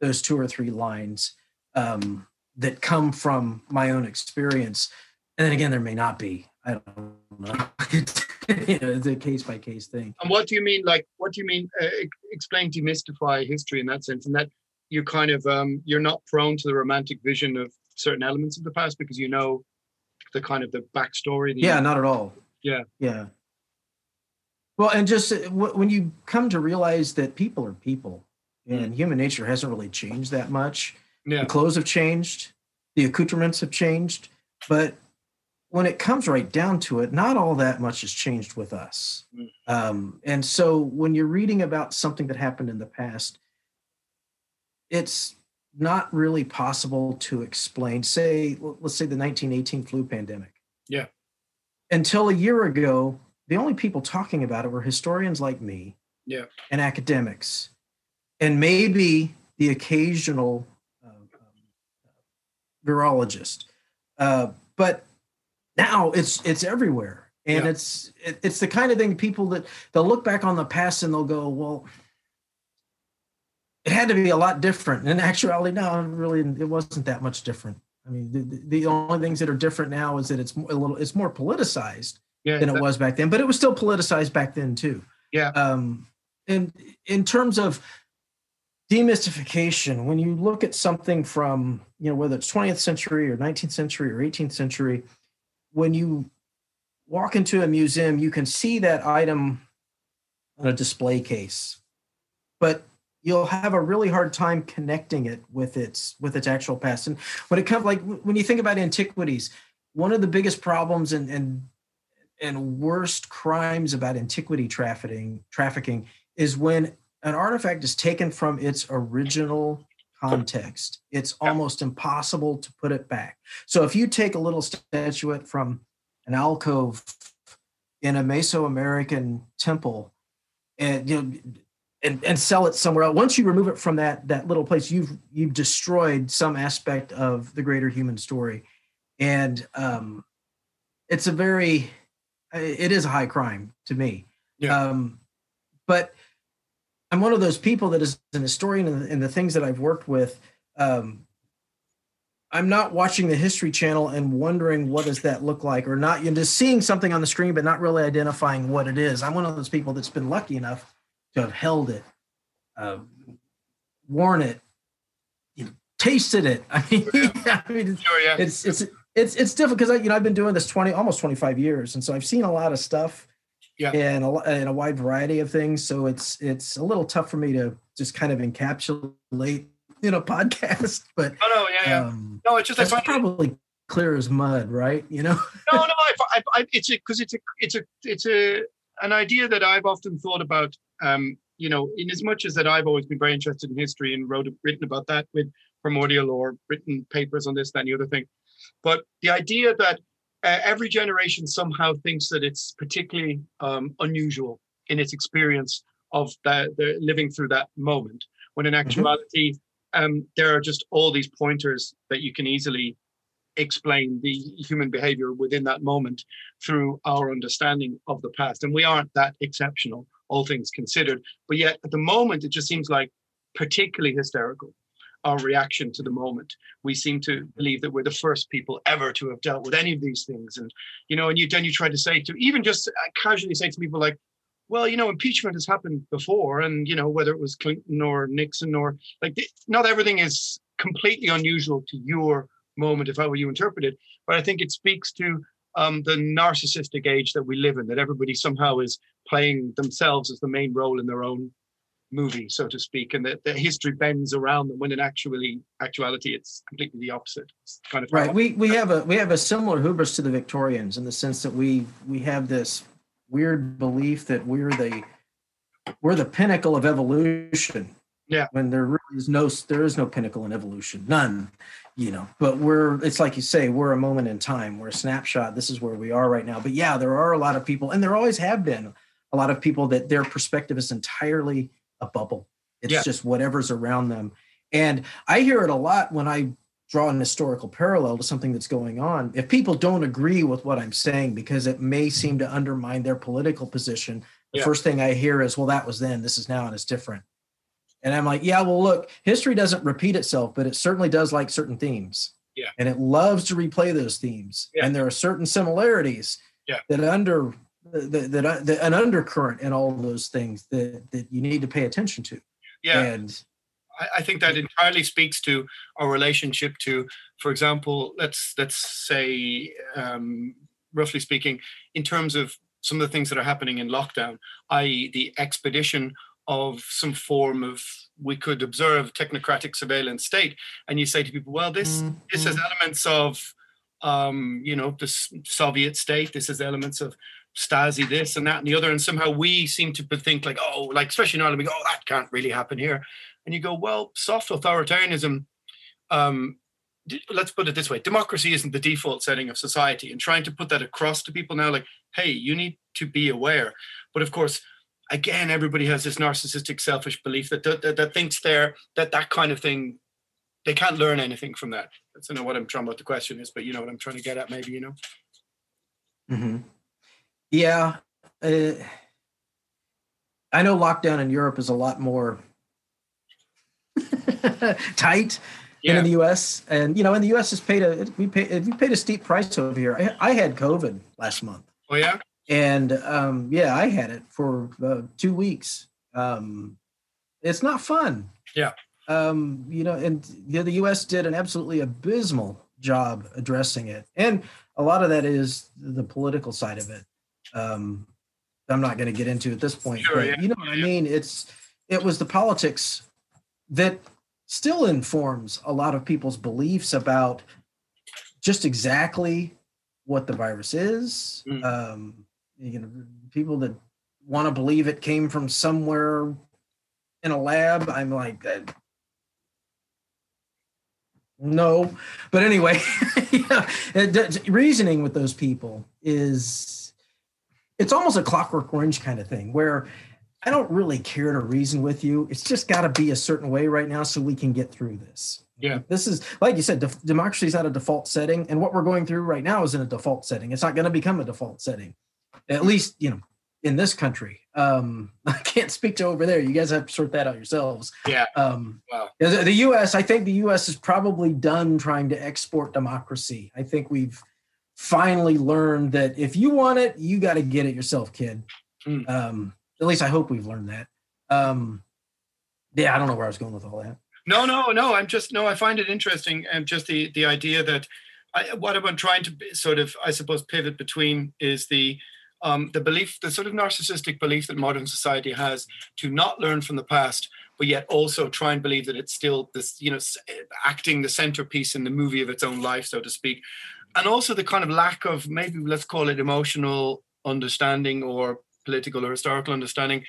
Speaker 4: those two or three lines um, that come from my own experience. And then again, there may not be. I don't know. you know, it's a case by case thing.
Speaker 3: And what do you mean? Like, what do you mean? Uh, explain, demystify history in that sense, and that you kind of um, you're not prone to the romantic vision of certain elements of the past because you know the kind of the backstory. The,
Speaker 4: Yeah, not at all.
Speaker 3: Yeah.
Speaker 4: Yeah. Well, and just uh, when you come to realize that people are people and human nature hasn't really changed that much.
Speaker 3: yeah,
Speaker 4: The clothes have changed, the accoutrements have changed, but when it comes right down to it, not all that much has changed with us.
Speaker 3: Mm.
Speaker 4: Um, and so when you're reading about something that happened in the past, it's not really possible to explain. Say, let's say the 1918 flu pandemic.
Speaker 3: Yeah.
Speaker 4: Until a year ago, the only people talking about it were historians like me
Speaker 3: Yeah.
Speaker 4: and academics, and maybe the occasional uh, um, virologist. Uh, but now it's it's everywhere, and
Speaker 3: Yeah.
Speaker 4: it's it, it's the kind of thing people that they'll look back on the past and they'll go, well, it had to be a lot different. And in actuality, no, really, it wasn't that much different. I mean, the, the- the only things that are different now is that it's a little it's more politicized
Speaker 3: yeah.
Speaker 4: than it was back then, but it was still politicized back then too.
Speaker 3: Yeah.
Speaker 4: Um, and in terms of demystification, when you look at something from you know whether it's 20th century or 19th century or 18th century, when you walk into a museum, you can see that item on a display case, but you'll have a really hard time connecting it with its with its actual past. And when it comes like when you think about antiquities, one of the biggest problems and and and worst crimes about antiquity trafficking trafficking is when an artifact is taken from its original context. It's almost impossible to put it back. So if you take a little statuette from an alcove in a mesoamerican temple and you know and, and sell it somewhere else once you remove it from that that little place you've you've destroyed some aspect of the greater human story. And um it's a very it is a high crime to me.
Speaker 3: Yeah.
Speaker 4: Um, but I'm one of those people that is an historian and, and the things that I've worked with. Um, I'm not watching the History Channel and wondering what does that look like, or not. You're just seeing something on the screen, but not really identifying what it is. I'm one of those people that's been lucky enough to have held it, uh, worn it, you know, tasted it. I mean, I mean,
Speaker 3: Sure, yeah.
Speaker 4: it's it's it's it's difficult because I you know I've been doing this twenty almost twenty five years, and so I've seen a lot of stuff,
Speaker 3: Yeah.
Speaker 4: and a and a wide variety of things. So it's it's a little tough for me to just kind of encapsulate in a podcast, but
Speaker 3: oh no, yeah, yeah.
Speaker 4: um,
Speaker 3: no, it's just
Speaker 4: that's probably clear as mud, right? You know,
Speaker 3: no, no, I, I, I it's a because it's a it's a it's a an idea that I've often thought about. Um, you know, in as much as that I've always been very interested in history and wrote written about that with primordial or written papers on this, that, and the other thing. But the idea that uh, every generation somehow thinks that it's particularly um, unusual in its experience of the, the living through that moment, when in actuality, um, there are just all these pointers that you can easily explain the human behavior within that moment through our understanding of the past. And we aren't that exceptional, all things considered. But yet, at the moment, it just seems like particularly hysterical. Our reaction to the moment. We seem to believe that we're the first people ever to have dealt with any of these things. And, you know, and you then you try to say to even just uh, casually say to people like, well, you know, impeachment has happened before. And, you know, whether it was Clinton or Nixon or like, not everything is completely unusual to your moment, if how you interpret it. But I think it speaks to um, the narcissistic age that we live in, that everybody somehow is playing themselves as the main role in their own movie, so to speak, and that the history bends around them when in actually actuality it's completely the opposite. It's kind of
Speaker 4: right. We we have a we have a similar hubris to the Victorians in the sense that we we have this weird belief that we're the we're the pinnacle of evolution.
Speaker 3: Yeah.
Speaker 4: When there really is no there is no pinnacle in evolution, none. You know, but we're it's like you say, we're a moment in time, we're a snapshot. This is where we are right now. But yeah, there are a lot of people, and there always have been a lot of people that their perspective is entirely a bubble. It's
Speaker 3: Yeah.
Speaker 4: just whatever's around them. And I hear it a lot when I draw an historical parallel to something that's going on. If people don't agree with what I'm saying because it may seem to undermine their political position, the
Speaker 3: Yeah.
Speaker 4: first thing I hear is, well, that was then, this is now, and it's different. And I'm like, yeah, well, look, history doesn't repeat itself, but it certainly does like certain themes.
Speaker 3: Yeah.
Speaker 4: And it loves to replay those themes.
Speaker 3: Yeah.
Speaker 4: And there are certain similarities
Speaker 3: Yeah.
Speaker 4: that under that, that, that an undercurrent in all those things that, that you need to pay attention to.
Speaker 3: yeah.
Speaker 4: And
Speaker 3: I, I think that entirely speaks to our relationship to, for example, let's let's say, um, roughly speaking, in terms of some of the things that are happening in lockdown, i.e., the expedition of some form of we could observe technocratic surveillance state, and you say to people, well, this this has elements of, um, you know, the Soviet state. This has elements of Stasi, this and that and the other, and somehow we seem to think like, oh, like especially in Ireland, we go, oh, that can't really happen here and you go, well, soft authoritarianism. Um, let's put it this way: democracy isn't the default setting of society, and trying to put that across to people now, like, hey, you need to be aware. But of course, again, everybody has this narcissistic, selfish belief that that, that, that thinks they're that that kind of thing. They can't learn anything from that. I don't know what I'm trying. What the question is, but you know what I'm trying to get at. Maybe you know.
Speaker 4: hmm Yeah. Uh, I know lockdown in Europe is a lot more tight than in the U.S. And you know, in the U.S. has paid a we pay we paid a steep price over here. I, I had COVID last month,
Speaker 3: Oh yeah.
Speaker 4: and um, yeah, I had it for uh, two weeks. Um, it's not fun.
Speaker 3: Yeah.
Speaker 4: Um, you know, and the, the U.S. did an absolutely abysmal job addressing it, and a lot of that is the political side of it. Um, I'm not going to get into at this point,
Speaker 3: Sure,
Speaker 4: but
Speaker 3: yeah,
Speaker 4: you know what I mean. It's it was the politics that still informs a lot of people's beliefs about just exactly what the virus is.
Speaker 3: Mm.
Speaker 4: Um, you know, people that want to believe it came from somewhere in a lab. I'm like, uh, no, but anyway, yeah, reasoning with those people is it's almost a clockwork orange kind of thing where I don't really care to reason with you. It's just got to be a certain way right now so we can get through this.
Speaker 3: Yeah.
Speaker 4: This is, like you said, def- democracy is not a default setting. And what we're going through right now is in a default setting. It's not going to become a default setting, at least, you know, in this country. Um, I can't speak to over there. You guys have to sort that out yourselves.
Speaker 3: Yeah.
Speaker 4: Um,
Speaker 3: Wow.
Speaker 4: the, the U.S. I think the U.S. is probably done trying to export democracy. I think we've finally learned that if you want it, you got to get it yourself, kid.
Speaker 3: Hmm.
Speaker 4: Um, at least I hope we've learned that. Um, yeah, I don't know where I was going with all that.
Speaker 3: No, no, no. I'm just no. I find it interesting, and just the the idea that I, what I'm trying to sort of, I suppose, pivot between is the um, the belief, the sort of narcissistic belief that modern society has to not learn from the past, but yet also try and believe that it's still this, you know, acting the centerpiece in the movie of its own life, so to speak, and also the kind of lack of maybe let's call it emotional understanding or political or historical understanding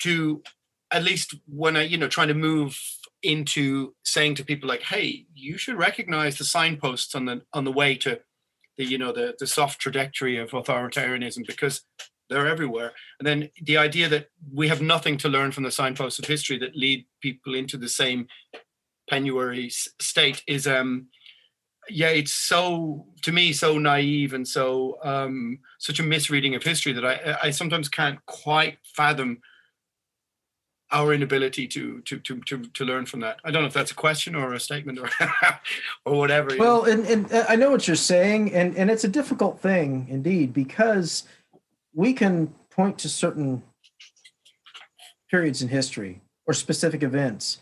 Speaker 3: to at least when I, you know, trying to move into saying to people like, hey, you should recognize the signposts on the on the way to the, you know, the the soft trajectory of authoritarianism because they're everywhere. And then the idea that we have nothing to learn from the signposts of history that lead people into the same penury state is um yeah it's so to me so naive and so um such a misreading of history that i i sometimes can't quite fathom our inability to to to to, to learn from that i don't know if that's a question or a statement or or whatever you know.
Speaker 4: Well, and, and uh, I know what you're saying, and, and it's a difficult thing indeed because we can point to certain periods in history or specific events,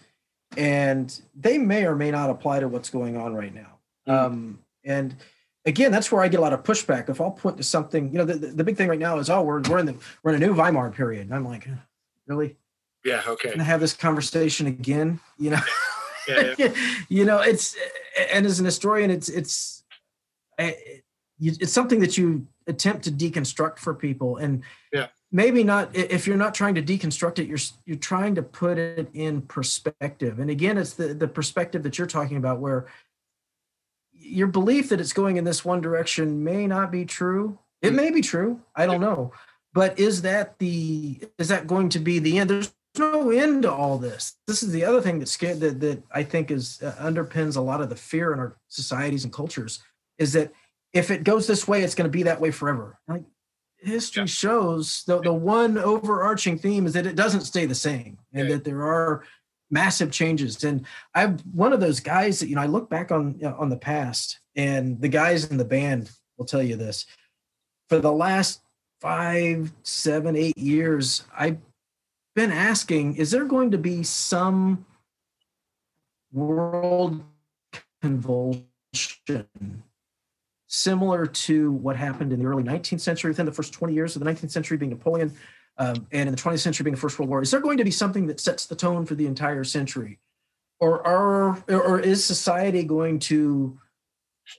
Speaker 4: and they may or may not apply to what's going on right now. Um, and again, that's where I get a lot of pushback. If I'll point to something, you know, the, the, the big thing right now is, oh, we're we're in the we're in a new Weimar period, and I'm like, really?
Speaker 3: Yeah. Okay.
Speaker 4: and have this conversation again you know
Speaker 3: Yeah. yeah.
Speaker 4: you know it's and as an historian it's it's eh, it's something that you attempt to deconstruct for people and
Speaker 3: Yeah.
Speaker 4: maybe not if you're not trying to deconstruct it you're you're trying to put it in perspective and again it's the the perspective that you're talking about where your belief that it's going in this one direction may not be true. It may be true. I don't know. But is that the is that going to be the end? There's no end to all this. This is the other thing that scared that, that i think is uh, underpins a lot of the fear in our societies and cultures is that if it goes this way it's going to be that way forever. Like history
Speaker 3: Yeah.
Speaker 4: shows the, the one overarching theme is that it doesn't stay the same and
Speaker 3: Yeah.
Speaker 4: that there are massive changes. And i'm one of those guys that you know i look back on you know, on the past and the guys in the band will tell you this. For the last five seven eight years i've been asking is there going to be some world convulsion similar to what happened in the early 19th century within the first 20 years of the 19th century being napoleon um, and in the 20th century being the first world war is there going to be something that sets the tone for the entire century? Or are or is society going to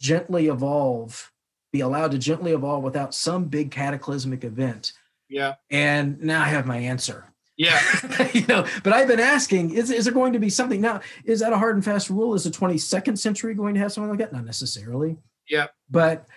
Speaker 4: gently evolve be allowed to gently evolve without some big cataclysmic event?
Speaker 3: Yeah.
Speaker 4: and now i have my answer.
Speaker 3: Yeah.
Speaker 4: you know but i've been asking is, is there going to be something? Now is that a hard and fast rule? Is the 22nd century going to have something like that? Not necessarily.
Speaker 3: Yeah.
Speaker 4: but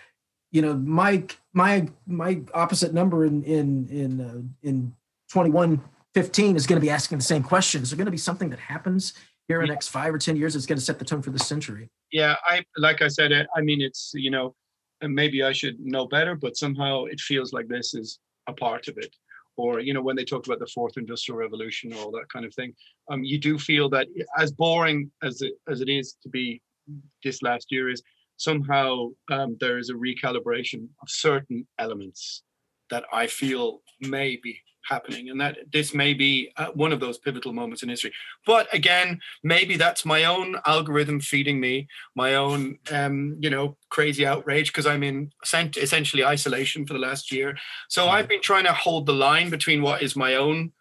Speaker 4: you know my my my opposite number in in in uh, in 2115 is going to be asking the same question. Is there going to be something that happens here in the next five or ten years that's going to set the tone for this century?
Speaker 3: Yeah i like i said I- i mean it's you know maybe i should know better but somehow it feels like this is a part of it. Or you know when they talk about the fourth industrial revolution or all that kind of thing um you do feel that as boring as it as it is to be this last year is somehow um, there is a recalibration of certain elements that i feel may be happening and that this may be uh, one of those pivotal moments in history. But again maybe that's my own algorithm feeding me my own um you know crazy outrage because i'm in essen- essentially isolation for the last year. So i've been trying to hold the line between what is my own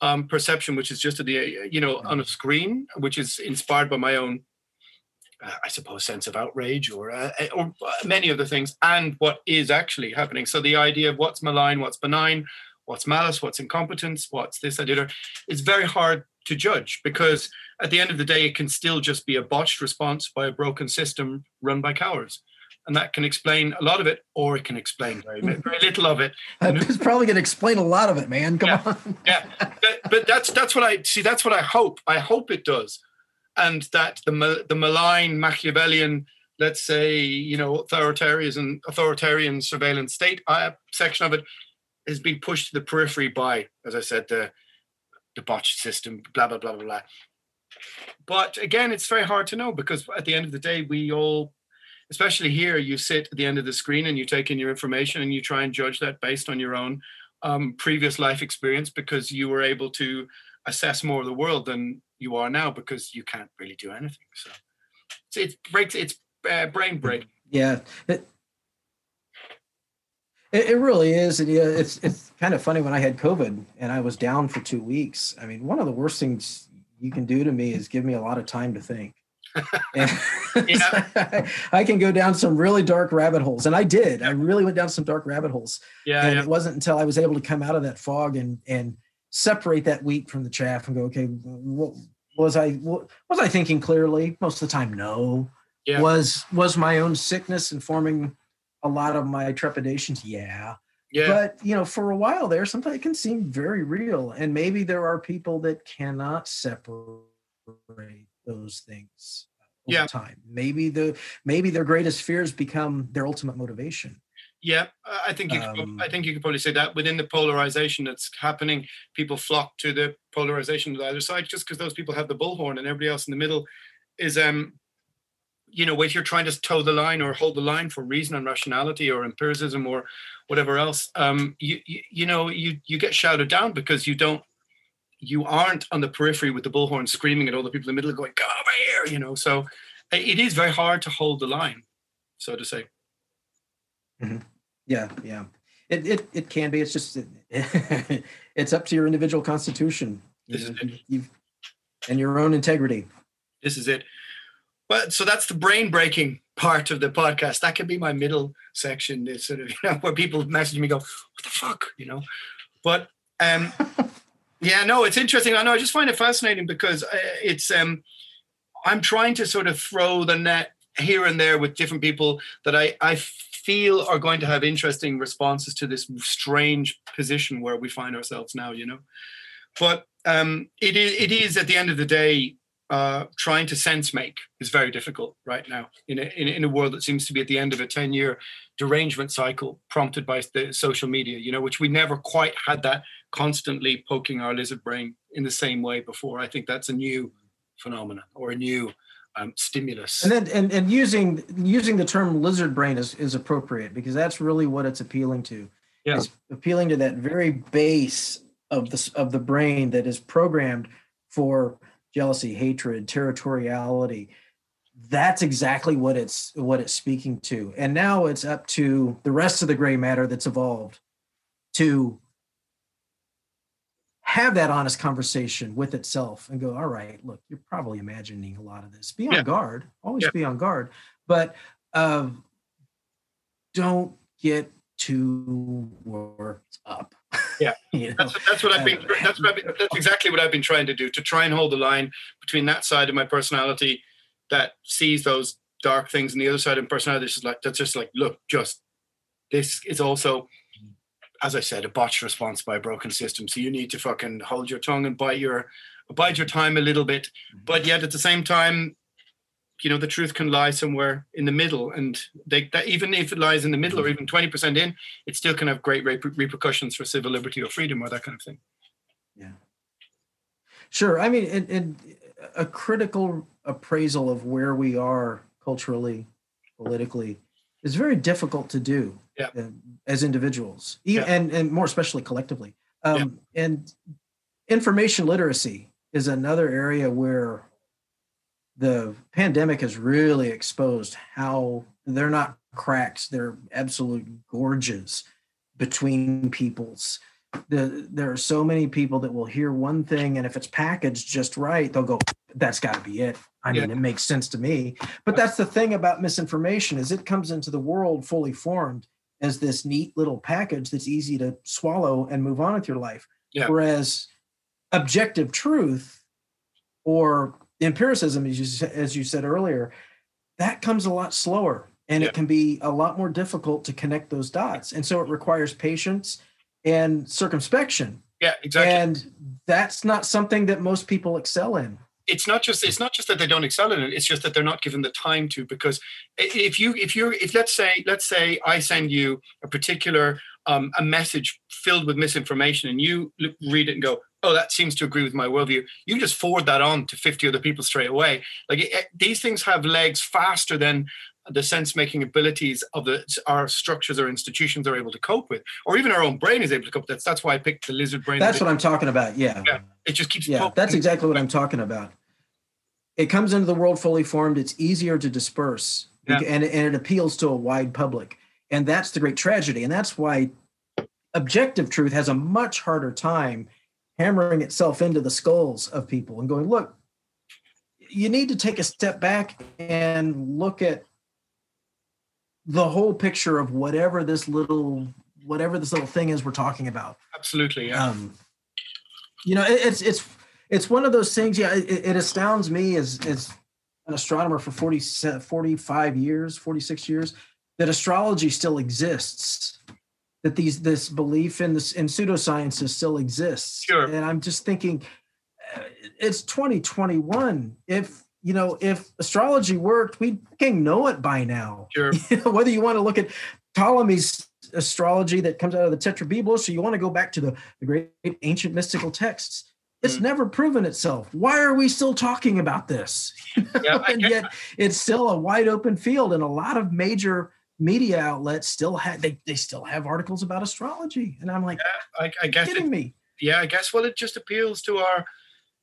Speaker 3: um perception which is just the you know on a screen which is inspired by my own uh, I suppose sense of outrage or uh, or uh, many of the things and what is actually happening. So the idea of what's malign, what's benign, what's malice, what's incompetence, what's this, that, the other, it's very hard to judge because at the end of the day, it can still just be a botched response by a broken system run by cowards. And that can explain a lot of it, or it can explain very, very little of it.
Speaker 4: it's probably going to explain a lot of it man come
Speaker 3: Yeah.
Speaker 4: on
Speaker 3: Yeah, but, but that's that's what I see. That's what I hope. I hope it does, and that the the malign Machiavellian, let's say, you know, authoritarian authoritarian surveillance state uh, section of it has been pushed to the periphery by, as I said, the the botched system, blah blah blah blah blah. But again, it's very hard to know because at the end of the day, we all, especially here, you sit at the end of the screen and you take in your information and you try and judge that based on your own um, previous life experience because you were able to assess more of the world than you are now because you can't really do anything. So it's, it breaks. It's uh, brain break.
Speaker 4: Yeah, it, it, it really is, and yeah, it's it's kind of funny when I had COVID and I was down for two weeks. I mean, one of the worst things you can do to me is give me a lot of time to think. And I can go down some really dark rabbit holes, and I did. I really went down some dark rabbit holes,
Speaker 3: Yeah,
Speaker 4: and
Speaker 3: yeah.
Speaker 4: it wasn't until I was able to come out of that fog and and separate that wheat from the chaff and go, okay, what was I what, was I thinking clearly? Most of the time, no
Speaker 3: Yeah.
Speaker 4: was was my own sickness informing a lot of my trepidations yeah
Speaker 3: yeah.
Speaker 4: but you know for a while there sometimes it can seem very real and maybe there are people that cannot separate those things over
Speaker 3: Yeah.
Speaker 4: time maybe the maybe their greatest fears become their ultimate motivation
Speaker 3: Yeah, I think you could,
Speaker 4: Um,
Speaker 3: I think you could probably say that within the polarization that's happening, people flock to the polarization of the other side just because those people have the bullhorn and everybody else in the middle is um you know if you're trying to toe the line or hold the line for reason and rationality or empiricism or whatever else um you you, you know you you get shouted down because you don't you aren't on the periphery with the bullhorn screaming at all the people in the middle going come over here you know so it is very hard to hold the line so to say
Speaker 4: yeah yeah it it, it can be it's just it's up to your individual constitution
Speaker 3: This is it.
Speaker 4: And your own integrity.
Speaker 3: This is it. Well, so that's the brain breaking part of the podcast. That could be my middle section, it's sort of you know, where people message me, go, "What the fuck," you know. But um, yeah, no, it's interesting. I know. I just find it fascinating because uh, it's um, I'm trying to sort of throw the net here and there with different people that I I feel are going to have interesting responses to this strange position where we find ourselves now. You know, but um, it is it is at the end of the day uh, trying to sense make is very difficult right now in a, in, in a world that seems to be at the end of a 10 year derangement cycle prompted by the social media you know which we never quite had that constantly poking our lizard brain in the same way before i think that's a new phenomenon or a new um, stimulus
Speaker 4: and then and, and using using the term lizard brain is, is appropriate because that's really what it's appealing to
Speaker 3: yeah.
Speaker 4: it's appealing to that very base of the of the brain that is programmed for jealousy, hatred, territoriality. That's exactly what it's what it's speaking to. And now it's up to the rest of the gray matter that's evolved to have that honest conversation with itself and go, all right, look, you're probably imagining a lot of this. Be on
Speaker 3: Yeah.
Speaker 4: guard, always
Speaker 3: Yeah.
Speaker 4: be on guard, but um, don't get too worked up.
Speaker 3: Yeah.
Speaker 4: you know?
Speaker 3: That's, that's what I've been. That's what I've been, that's exactly what I've been trying to do to try and hold the line between that side of my personality that sees those dark things and the other side of my personality that's just like that's just like look, just this is also, as I said, a botched response by a broken system. So you need to fucking hold your tongue and bite your bide your time a little bit, mm-hmm. but yet at the same time. You know the truth can lie somewhere in the middle, and they, that even if it lies in the middle or mm-hmm. even twenty percent in, it still can have great reper- repercussions for civil liberty or freedom or that kind of thing.
Speaker 4: Yeah. Sure. I mean, and, and a critical appraisal of where we are culturally, politically, is very difficult to do
Speaker 3: Yeah.
Speaker 4: as individuals,
Speaker 3: Yeah.
Speaker 4: and and more especially collectively. Um, And information literacy is another area where the pandemic has really exposed how they're not cracks; they're absolute gorges between peoples the, there are so many people that will hear one thing and if it's packaged just right they'll go that's got to be it i mean
Speaker 3: Yeah.
Speaker 4: it makes sense to me but that's the thing about misinformation is it comes into the world fully formed as this neat little package that's easy to swallow and move on with your life
Speaker 3: Yeah.
Speaker 4: whereas objective truth or empiricism as you, as you said earlier that comes a lot slower and
Speaker 3: Yeah.
Speaker 4: it can be a lot more difficult to connect those dots and so it requires patience and circumspection
Speaker 3: Yeah, exactly.
Speaker 4: and that's not something that most people excel in
Speaker 3: it's not just it's not just that they don't excel in it. It's just that they're not given the time to. Because if you if you're if let's say let's say I send you a particular um, a message filled with misinformation, and you read it and go, "Oh, that seems to agree with my worldview." You just forward that on to fifty other people straight away. Like it, it- these things have legs faster than the sense making abilities of the our structures or institutions are able to cope with, or even our own brain is able to cope with. That's that's why I picked the lizard brain.
Speaker 4: that's what i'm talking about yeah
Speaker 3: Yeah, it just keeps.
Speaker 4: yeah that's exactly what i'm talking about it comes into the world fully formed it's easier to disperse
Speaker 3: Yeah.
Speaker 4: and, and it appeals to a wide public and that's the great tragedy and that's why objective truth has a much harder time hammering itself into the skulls of people and going look you need to take a step back and look at the whole picture of whatever this little whatever this little thing is we're talking about
Speaker 3: Absolutely, yeah.
Speaker 4: um you know it, it's it's it's one of those things yeah it, it astounds me as as an astronomer for 40 45 years 46 years that astrology still exists that these this belief in this in pseudosciences still exists
Speaker 3: Sure.
Speaker 4: and i'm just thinking uh, it's 2021 if you know if astrology worked we can know it by now
Speaker 3: Sure.
Speaker 4: whether you want to look at Ptolemy's astrology that comes out of the Tetrabiblos, or you want to go back to the, the great ancient mystical texts, it's
Speaker 3: Mm.
Speaker 4: never proven itself. Why are we still talking about this?
Speaker 3: Yeah,
Speaker 4: and yet it's still a wide open field, and a lot of major media outlets still have they, they still have articles about astrology. And I'm like,
Speaker 3: I, I guess
Speaker 4: kidding
Speaker 3: it,
Speaker 4: me.
Speaker 3: yeah, I guess well, it just appeals to our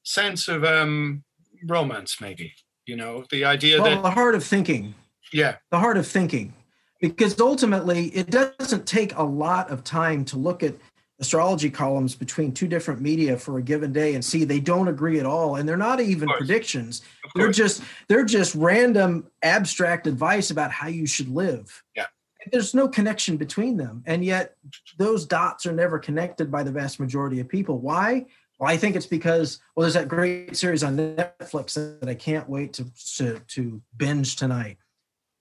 Speaker 3: sense of um romance, maybe. You know, the idea
Speaker 4: Well,
Speaker 3: that
Speaker 4: the heart of thinking.
Speaker 3: yeah,
Speaker 4: the heart of thinking. Because ultimately it doesn't take a lot of time to look at astrology columns between two different media for a given day and see they don't agree at all and they're not even predictions. They're just they're just random abstract advice about how you should live.
Speaker 3: Yeah.
Speaker 4: There's no connection between them and yet those dots are never connected by the vast majority of people. Why well i think it's because well there's that great series on netflix that i can't wait to to, to binge tonight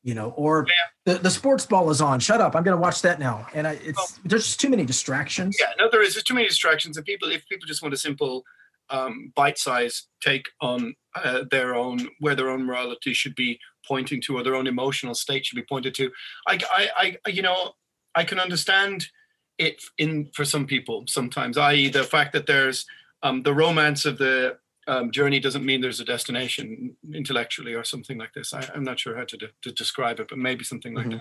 Speaker 4: you know, or yeah. the, the sports ball is on. Shut up! I'm going to watch that now. And I, it's there's just too many distractions.
Speaker 3: Yeah, no, there is. There's too many distractions, and people, if people just want a simple, um, bite-sized take on uh, their own where their own morality should be pointing to, or their own emotional state should be pointed to, I, I, I you know, I can understand it in for some people sometimes, i.e., the fact that there's um, the romance of the um, journey doesn't mean there's a destination intellectually or something like this. I, am not sure how to, de- to, describe it, but maybe something like mm-hmm.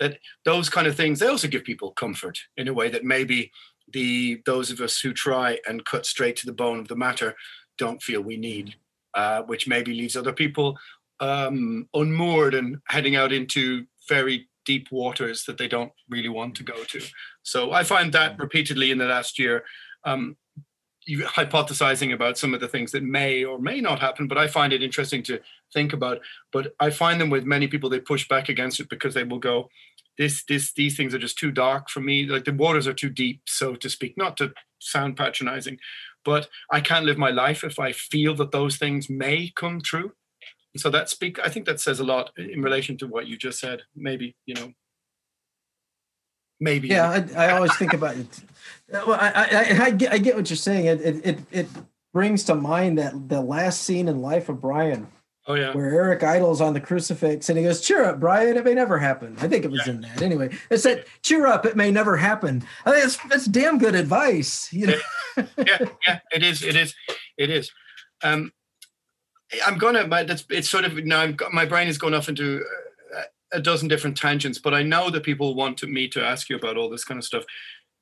Speaker 3: that. That those kind of things they also give people comfort in a way that maybe the those of us who try and cut straight to the bone of the matter don't feel we need, uh, which maybe leaves other people um, unmoored and heading out into very deep waters that they don't really want to go to. So I find that repeatedly in the last year. Um, hypothesizing about some of the things that may or may not happen, but I find it interesting to think about. But I find them with many people they push back against it because they will go, this, this, these things are just too dark for me. Like the waters are too deep, so to speak. Not to sound patronizing, but I can't live my life if I feel that those things may come true. So that speak, I think that says a lot in relation to what you just said. Maybe you know, maybe.
Speaker 4: Yeah, I, I always think about it. Well, I, I, I, get, I get what you're saying. It, it, it, it brings to mind that the last scene in Life of Brian.
Speaker 3: Oh yeah.
Speaker 4: Where Eric Idle's on the crucifix and he goes, "Cheer up, Brian. It may never happen." I think it was yeah. in that. Anyway, it said, "Cheer up. It may never happen." I think it's that's damn good advice. You know.
Speaker 3: yeah, yeah, it is. It is. It is. Um, I'm gonna. My, that's it's sort of now. I'm, my brain is going off into a dozen different tangents, but I know that people want to, me to ask you about all this kind of stuff,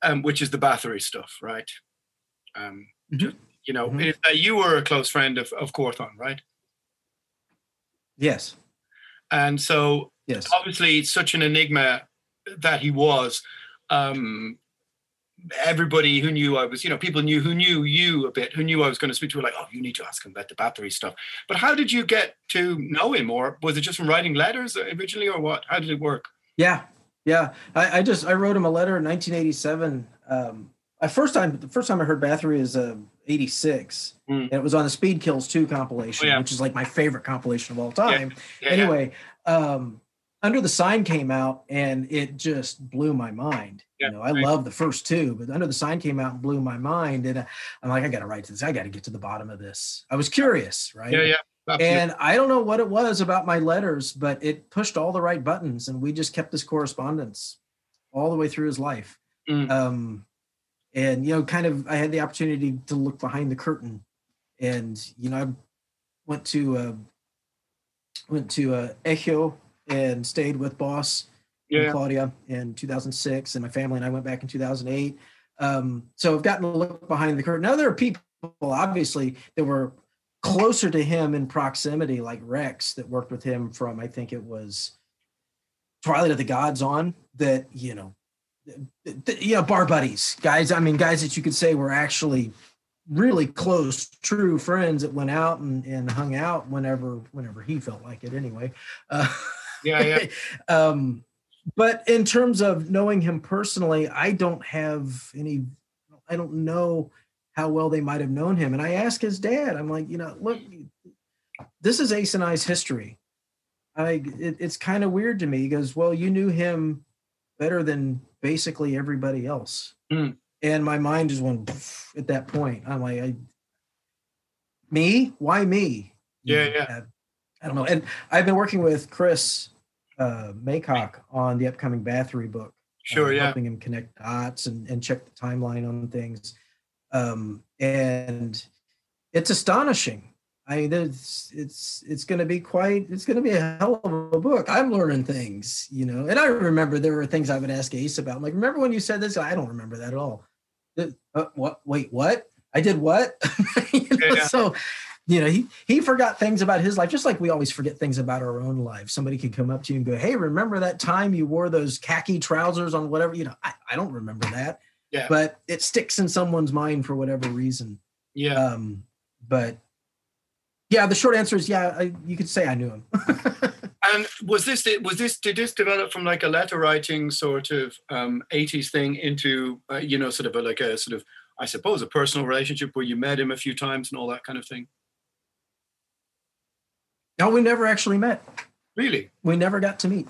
Speaker 3: um, which is the Bathory stuff, right? Um, mm-hmm. you know, mm-hmm. uh, you were a close friend of, of Quorthon, right?
Speaker 4: Yes.
Speaker 3: And so,
Speaker 4: yes.
Speaker 3: obviously, such an enigma that he was. Um, everybody who knew I was, you know, people knew who knew you a bit, who knew I was going to speak to, were like, "Oh, you need to ask him about the Bathory stuff." But how did you get to know him, or was it just from writing letters originally, or what? How did it work?
Speaker 4: Yeah, yeah. I, I just I wrote him a letter in 1987. Um, I first time the first time I heard Bathory is uh, 86, mm. and it was on the Speed Kills 2 compilation, oh, yeah. which is like my favorite compilation of all time. Yeah. Yeah, anyway, um, under the Sign came out and it just blew my mind. Yeah, you know, I right. love the first two, but Under the Sign came out and blew my mind. And uh, I'm like, I got to write this. I got to get to the bottom of this. I was curious, right?
Speaker 3: Yeah, yeah.
Speaker 4: Absolutely. And I don't know what it was about my letters, but it pushed all the right buttons, and we just kept this correspondence all the way through his life. Mm. Um, and you know, kind of, I had the opportunity to look behind the curtain, and you know, I went to uh, went to uh, Echo and stayed with Boss yeah. and Claudia in 2006, and my family and I went back in 2008. Um, so I've gotten to look behind the curtain. Now there are people, obviously, that were closer to him in proximity, like Rex, that worked with him from I think it was Twilight of the Gods on. That you know, you know, bar buddies, guys. I mean, guys that you could say were actually really close, true friends that went out and, and hung out whenever whenever he felt like it. Anyway. Uh,
Speaker 3: yeah, yeah.
Speaker 4: um, but in terms of knowing him personally, I don't have any. I don't know how well they might have known him. And I asked his dad. I'm like, you know, look, this is Ace and I's history. I it, it's kind of weird to me. He goes, well, you knew him better than basically everybody else. Mm. And my mind just went at that point. I'm like, I, me? Why me?
Speaker 3: Yeah, yeah.
Speaker 4: I, don't know. And I've been working with Chris uh, Maycock on the upcoming Bathory book.
Speaker 3: Sure,
Speaker 4: uh,
Speaker 3: yeah.
Speaker 4: Helping him connect dots and, and check the timeline on things. Um, and it's astonishing. I mean, it's it's it's going to be quite. It's going to be a hell of a book. I'm learning things, you know. And I remember there were things I would ask Ace about. I'm like, remember when you said this? I don't remember that at all. Uh, what? Wait, what? I did what? you know, yeah. So you know, he he forgot things about his life, just like we always forget things about our own life. Somebody can come up to you and go, "Hey, remember that time you wore those khaki trousers on whatever?" You know, I, I don't remember that.
Speaker 3: Yeah.
Speaker 4: but it sticks in someone's mind for whatever reason.
Speaker 3: Yeah.
Speaker 4: Um, but yeah, the short answer is yeah. I, you could say I knew him.
Speaker 3: And was this was this did this develop from like a letter writing sort of um, 80s thing into uh, you know sort of a, like a sort of I suppose a personal relationship where you met him a few times and all that kind of thing?
Speaker 4: No, we never actually met.
Speaker 3: Really?
Speaker 4: We never got to meet.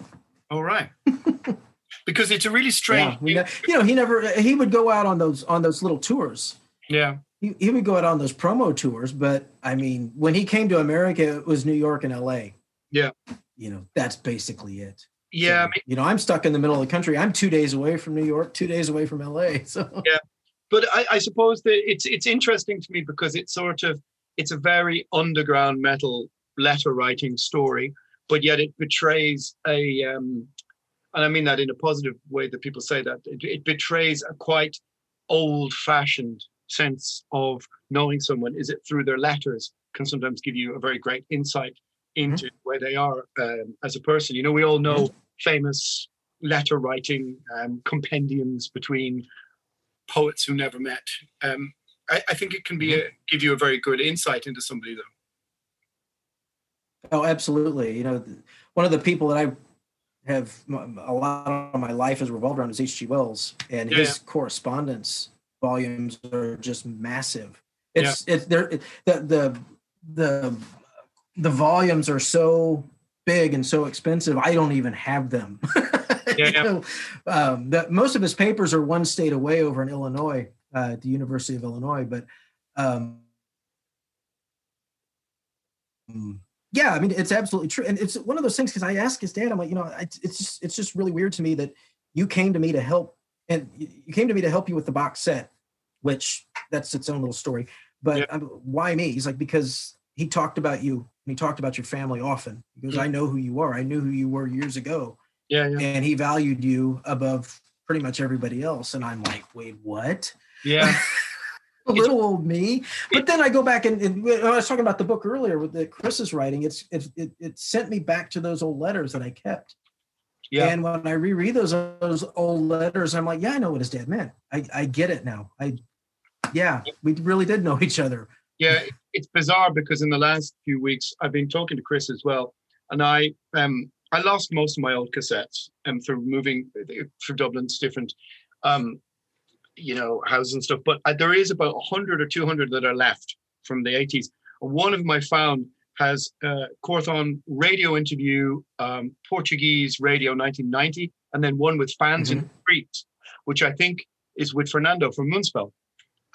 Speaker 3: All right. because it's a really strange.
Speaker 4: Yeah, ne- you know, he never. He would go out on those on those little tours.
Speaker 3: yeah.
Speaker 4: He, he would go out on those promo tours, but I mean, when he came to America, it was New York and L.A.
Speaker 3: Yeah.
Speaker 4: You know, that's basically it.
Speaker 3: Yeah. I
Speaker 4: So, you know, I'm stuck in the middle of the country. I'm two days away from New York, two days away from LA. So Yeah.
Speaker 3: but I, I suppose that it's it's interesting to me because it's sort of it's a very underground metal letter writing story, but yet it betrays a um, and I mean that in a positive way that people say that it, it betrays a quite old fashioned sense of knowing someone. Is it through their letters can sometimes give you a very great insight into where they are um, as a person. You know, we all know famous letter writing um, compendiums between poets who never met. Um, I, I think it can be a, give you a very good insight into somebody, though.
Speaker 4: Oh, absolutely. You know, one of the people that I have a lot of my life has revolved around is H.G. Wells, and
Speaker 3: Yeah,
Speaker 4: his correspondence volumes are just massive. It's it's there the the the the volumes are so big and so expensive. I don't even have them.
Speaker 3: Yeah,
Speaker 4: um, that most of his papers are one state away over in Illinois, uh, at the University of Illinois, but. Um. Yeah i mean it's absolutely true and it's one of those things because i asked his dad i'm like you know it's just it's just really weird to me that you came to me to help and you came to me to help you with the box set which that's its own little story but
Speaker 3: Yeah.
Speaker 4: I'm, why me he's like because he talked about you and he talked about your family often because goes
Speaker 3: Mm.
Speaker 4: i know who you are i knew who you were years ago
Speaker 3: Yeah, yeah,
Speaker 4: and he valued you above pretty much everybody else and i'm like wait what
Speaker 3: yeah.
Speaker 4: little old me. But then I go back and, and I was talking about the book earlier with the Chris is writing. It's it, it it sent me back to those old letters that I kept.
Speaker 3: Yeah.
Speaker 4: And when I reread those those old letters, I'm like, yeah, I know what his dad meant. I I get it now. I yeah, we really did know each other.
Speaker 3: yeah it's bizarre because in the last few weeks i've been talking to chris as well and i um i lost most of my old cassettes um through moving through dublin's different um you know houses and stuff but uh, there is about 100 or 200 that are left from the 80s one of them i found has uh Quorthon radio interview um portuguese radio 1990 and then one with fans in the streets which i think is with fernando from moonspell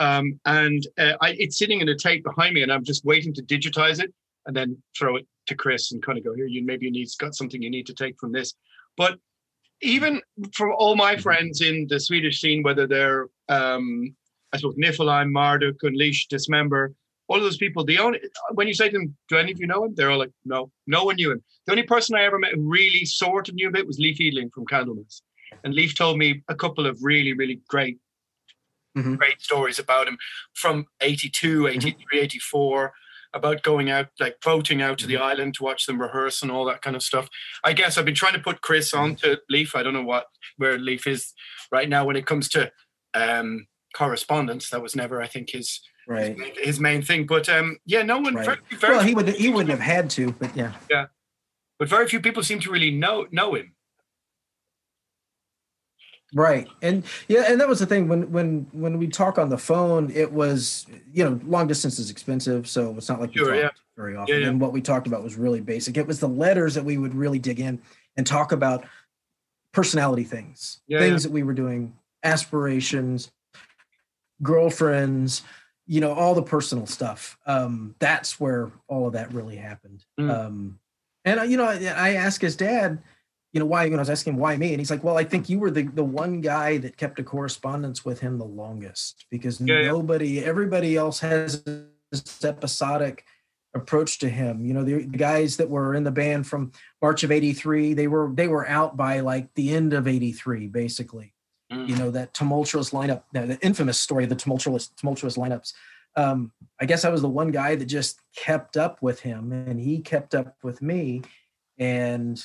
Speaker 3: um, and uh, I, it's sitting in a tape behind me, and I'm just waiting to digitize it and then throw it to Chris and kind of go here. You maybe you need got something you need to take from this. But even for all my friends in the Swedish scene, whether they're um, I suppose Nifelheim, Marduk, Unleash, Dismember, all of those people, the only when you say to them, "Do any of you know him?" They're all like, "No, no one knew him." The only person I ever met who really sort of knew a bit was Leif Edling from Candlemass, and Leif told me a couple of really, really great
Speaker 4: Mhm.
Speaker 3: great stories about him from 82, 83, 84, about going out, like voting out to the island to watch them rehearse and all that kind of stuff. I guess I've been trying to put Chris onto Leif. I don't know what where Leif is right now when it comes to um, correspondence. That was never, I think, his
Speaker 4: Right.
Speaker 3: his main thing. But um, yeah, no one,
Speaker 4: Right.
Speaker 3: very, very
Speaker 4: Well, he would he wouldn't have had to, but yeah, yeah.
Speaker 3: but very few people seem to really know know him.
Speaker 4: Right. And yeah, and that was the thing when when when we talk on the phone, it was you know, long distance is expensive, so it's not like we
Speaker 3: Sure,
Speaker 4: talked
Speaker 3: yeah.
Speaker 4: very often.
Speaker 3: yeah.
Speaker 4: And what we talked about was really basic. It was the letters that we would really dig in and talk about personality things,
Speaker 3: Yeah,
Speaker 4: things that we were doing, aspirations, girlfriends, you know, all the personal stuff. Um, that's where all of that really happened.
Speaker 3: Mm.
Speaker 4: Um, and you know, I, I asked his dad, you know, why when I was asking him why me, and he's like, well, I think you were the the one guy that kept a correspondence with him the longest because
Speaker 3: Yeah, yeah.
Speaker 4: nobody, everybody else has this episodic approach to him. You know, the, the guys that were in the band from March of '83, they were they were out by like the end of '83, basically
Speaker 3: Mm.
Speaker 4: you know that tumultuous lineup the, the infamous story of the tumultuous tumultuous lineups um i guess i was the one guy that just kept up with him and he kept up with me and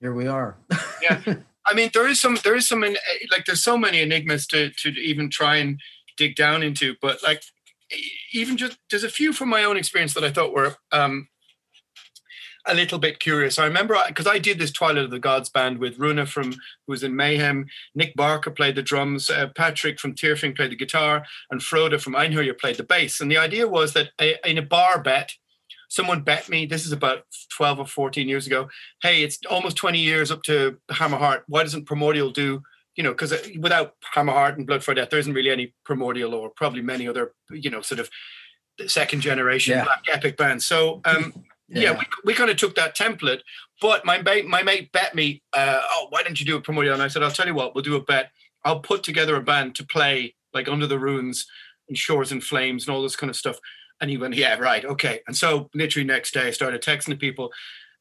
Speaker 4: here we are
Speaker 3: Yeah. I mean, there is some, there is some, like, there's so many enigmas to to even try and dig down into. But like, even just there's a few from my own experience that I thought were um, a little bit curious. I remember because I, I, did this Twilight of the Gods band with Rune from who was in Mayhem, Nick Barker played the drums, uh, Patrick from Thyrfing played the guitar, and Frode from Einherjer played the bass. And the idea was that a, in a bar bet, someone bet me. This is about twelve or fourteen years ago. Hey, it's almost twenty years up to Hammerheart. Why doesn't Primordial do? You know, because uh, without Hammerheart and Blood Fire Death, there isn't really any Primordial or probably many other, you know, sort of second generation yeah. black epic bands. So um, yeah, yeah we, we kind of took that template. But my mate, my mate bet me, uh, oh, why don't you do a Primordial? And I said, I'll tell you what, we'll do a bet. I'll put together a band to play like Under the Runes and Shores and Flames and all this kind of stuff. And he went, yeah, right, okay. And so literally next day I started texting the people.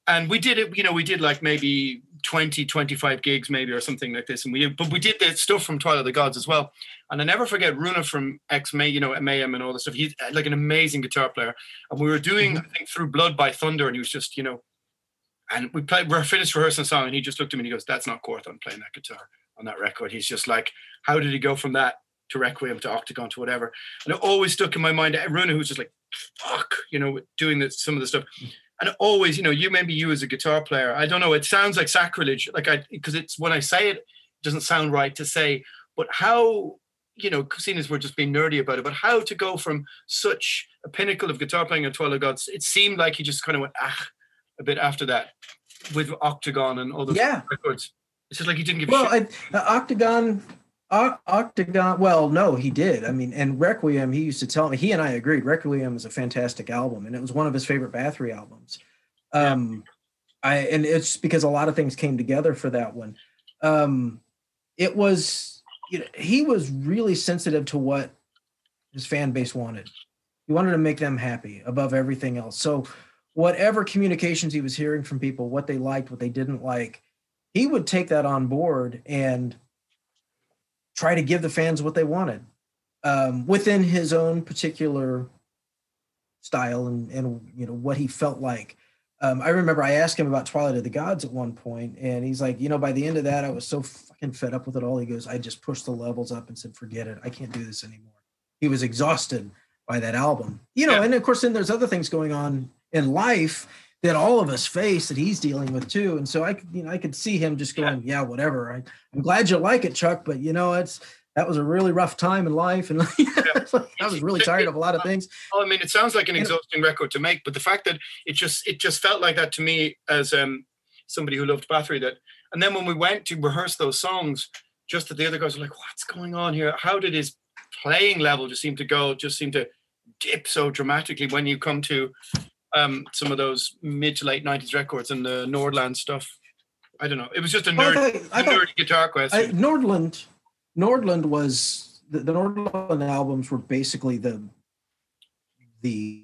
Speaker 3: And we did it you know we did like maybe 20 25 gigs maybe or something like this. And we but we did the stuff from twilight of the gods as well. And i never forget Rune from x may you know mayhem and all this stuff. He's uh, like an amazing guitar player. And we were doing mm-hmm. i think through blood by thunder and he was just you know and we played we're finished rehearsing a song and he just looked at me and he goes that's not Quorthon playing that guitar on that record. He's just like how did he go from that to Requiem to Octagon to whatever. And it always stuck in my mind. Rune who's just like fuck you know doing the, some of the stuff. And always, you know, you maybe you as a guitar player, I don't know, it sounds like sacrilege, like I because it's when I say it, it doesn't sound right to say, but how, you know, seeing as we're just being nerdy about it, but how to go from such a pinnacle of guitar playing at Twilight Gods, it seemed like he just kind of went ah a bit after that with Octagon and all those
Speaker 4: yeah.
Speaker 3: records. It's just like he didn't give
Speaker 4: well, I, uh, Octagon Octagon. Well, no, he did. I mean, and Requiem. He used to tell me. He and I agreed. Requiem is a fantastic album, and it was one of his favorite Bathory albums. Um, yeah. I and it's because a lot of things came together for that one. Um, it was, you know, he was really sensitive to what his fan base wanted. He wanted to make them happy above everything else. So, whatever communications he was hearing from people, what they liked, what they didn't like, he would take that on board and try to give the fans what they wanted um, within his own particular style and and you know what he felt like. Um, I remember I asked him about Twilight of the Gods at one point, and he's like, you know, by the end of that, I was so fucking fed up with it all. He goes, I just pushed the levels up and said, forget it, I can't do this anymore. He was exhausted by that album, you know, yeah. and of course, then there's other things going on in life that all of us face that he's dealing with too. And so I, you know, I could see him just going, yeah, yeah whatever. I, I'm glad you like it, Chuck, but you know, it's that was a really rough time in life, and I was really tired of a lot of things.
Speaker 3: Oh, I mean, it sounds like an exhausting record to make, but the fact that it just it just felt like that to me as um, somebody who loved Bathory. That, and then when we went to rehearse those songs, just that the other guys were like, "What's going on here? How did his playing level just seem to go? Just seem to dip so dramatically when you come to um, some of those mid to late '90s records and the Nordland stuff. I don't know. It was just a nerd, well, I thought, nerdy guitar question. I,
Speaker 4: Nordland, Nordland was the, the Nordland albums were basically the the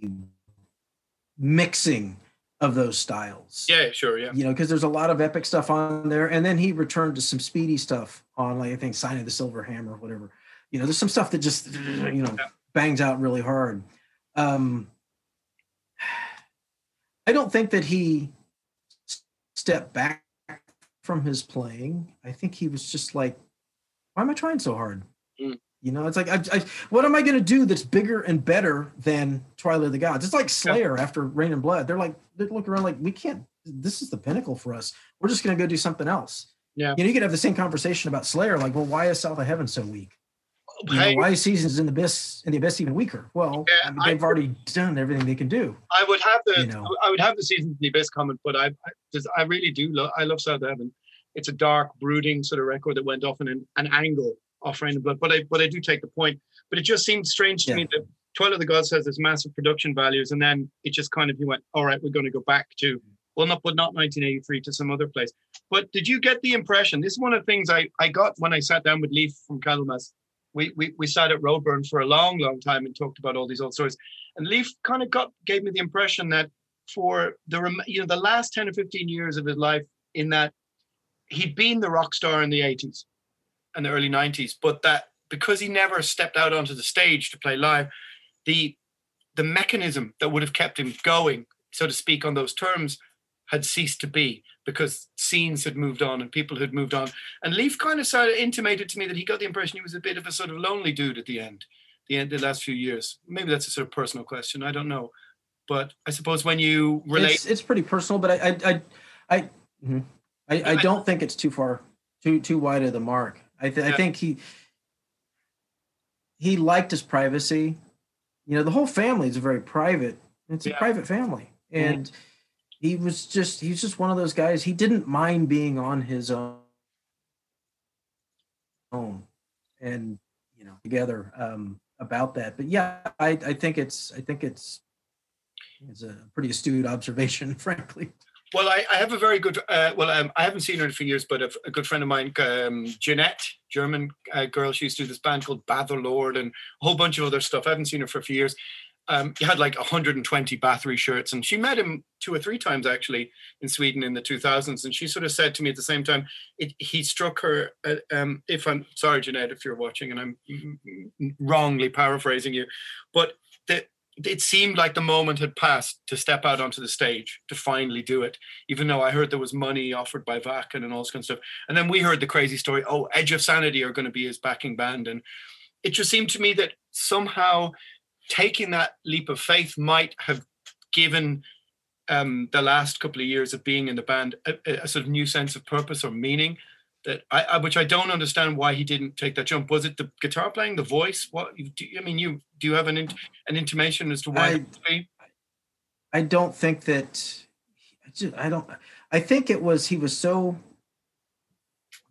Speaker 4: mixing of those styles.
Speaker 3: Yeah, sure, yeah.
Speaker 4: You know, because there's a lot of epic stuff on there, and then he returned to some speedy stuff on, like I think, "Sign of the Silver Hammer" or whatever. You know, there's some stuff that just you know yeah. bangs out really hard. Um, I don't think that he stepped back from his playing. I think he was just like, why am I trying so hard? Mm. You know, it's like, I, I, what am I going to do that's bigger and better than Twilight of the Gods? It's like Slayer yeah. after Reign in Blood. They're like, they look around like, we can't, this is the pinnacle for us. We're just going to go do something else.
Speaker 3: Yeah.
Speaker 4: You know, you could have the same conversation about Slayer, like, well, why is South of Heaven so weak? You know, why seasons in the abyss in the abyss even weaker? Well, yeah, I mean, they've I, already done everything they can do.
Speaker 3: I would have the you know. I would have the seasons in the abyss comment, but I I, I really do love I love South Heaven. It's a dark, brooding sort of record that went off in an, an angle off Reign of Blood. But I but I do take the point. But it just seemed strange to yeah. me that Twilight of the Gods has this massive production values, and then it just kind of you went, all right, we're going to go back to well, not but not 1983 to some other place. But did you get the impression? This is one of the things I I got when I sat down with Leif from Candlemass we, we, we sat at Roadburn for a long, long time and talked about all these old stories. And Leif kind of got gave me the impression that for the you know the last 10 or 15 years of his life, in that he'd been the rock star in the 80s and the early 90s, but that because he never stepped out onto the stage to play live, the the mechanism that would have kept him going, so to speak, on those terms, had ceased to be. Because scenes had moved on and people had moved on. And Leif kind of started intimated to me that he got the impression he was a bit of a sort of lonely dude at the end, the end the last few years. Maybe that's a sort of personal question. I don't know, but I suppose when you relate,
Speaker 4: it's, it's pretty personal. But I I I I, mm-hmm. I, I, don't think it's too far too too wide of the mark. I th- yeah. I think he he liked his privacy. You know, the whole family is very private. It's a private family, and. Mm-hmm he was just he's just one of those guys. He didn't mind being on his own, and you know together um, about that. But yeah, I, I think it's I think it's it's a pretty astute observation, frankly.
Speaker 3: Well, I, I have a very good. Uh, well, um, I haven't seen her in a few years, but a, a good friend of mine, um, Jeanette, German uh, girl, she used to do this band called Batherlord and a whole bunch of other stuff. I haven't seen her for a few years um, he had like 120 Bathory shirts, and she met him two or three times actually in Sweden in the 2000s. And she sort of said to me at the same time, it, he struck her. Uh, um, if I'm sorry, Jeanette, if you're watching, and I'm wrongly paraphrasing you, but the, it seemed like the moment had passed to step out onto the stage to finally do it. Even though I heard there was money offered by Wacken and all this kind of stuff, and then we heard the crazy story. Oh, Edge of Sanity are going to be his backing band, and it just seemed to me that somehow taking that leap of faith might have given um, the last couple of years of being in the band a, a, sort of new sense of purpose or meaning that I, I, which I don't understand why he didn't take that jump. Was it the guitar playing, the voice? What do, I mean, you do you have an an intimation as to why?
Speaker 4: I, I don't think that. I, just, I don't. I think it was he was so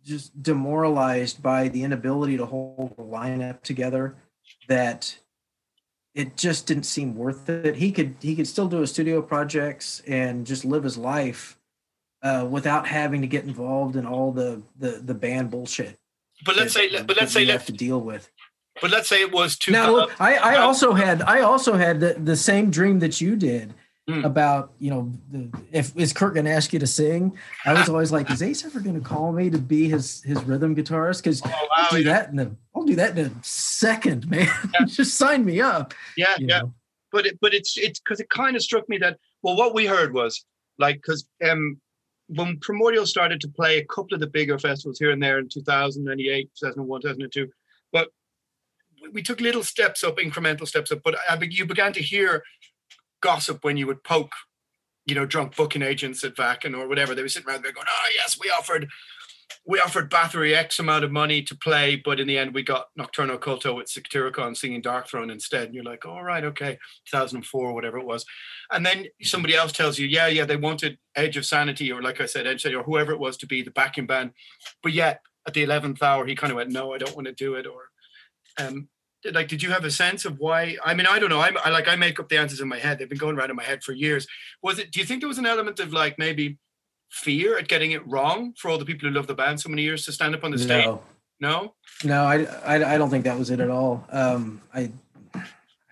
Speaker 4: just demoralized by the inability to hold the lineup together that it just didn't seem worth it. He could he could still do his studio projects and just live his life uh, without having to get involved in all the the, the band bullshit.
Speaker 3: But let's
Speaker 4: that,
Speaker 3: say, but let's say,
Speaker 4: have to deal with.
Speaker 3: But let's say it was too.
Speaker 4: Now, look, I, I also had I also had the, the same dream that you did mm. about you know the, if is Kurt going to ask you to sing? I was always like, is Ace ever going to call me to be his his rhythm guitarist? Because oh, wow, I'll do yeah. that in a I'll do that in a second, man. Yeah. Just sign me up.
Speaker 3: Yeah, yeah. Know? But it, but it's it's because it kind of struck me that well, what we heard was like because um when Primordial started to play a couple of the bigger festivals here and there in 2008, 2001, 2002, but we took little steps up, incremental steps up. But I, you began to hear gossip when you would poke, you know, drunk booking agents at Wacken or whatever. They were sitting around there going, "Oh yes, we offered." We offered Bathory X amount of money to play, but in the end we got Nocturno Culto with Satyricon singing Darkthrone instead. And you're like, all oh, okay, 2004, whatever it was. And then somebody else tells you, yeah, yeah, they wanted Edge of Sanity, or like I said, Edge Sanity, or whoever it was to be the backing band. But yet at the 11th hour, he kind of went, no, I don't want to do it. Or um, like did you have a sense of why i mean i don't know I'm, i like i make up the answers in my head they've been going around in my head for years. Was it do you think there was an element of like maybe fear at getting it wrong for all the people who love the band so many years to stand up on the stage? No? No
Speaker 4: no i i, I don't think that was it at all. Um i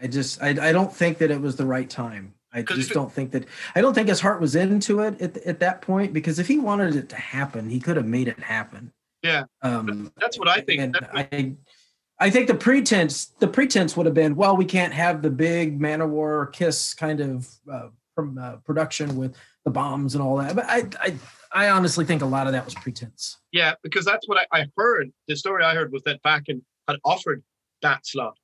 Speaker 4: i just I, I don't think that it was the right time. I just don't think that I don't think his heart was into it at, at that point because if he wanted it to happen, he could have made it happen.
Speaker 3: Yeah, um, that's what I think.
Speaker 4: And I I think the pretense the pretense would have been, well, we can't have the big Manowar Kiss kind of uh, from, uh, production with the bombs and all that. But I, I I honestly think a lot of that was pretense.
Speaker 3: Yeah, because that's what I, I heard. The story I heard was that Wacken had offered that slot,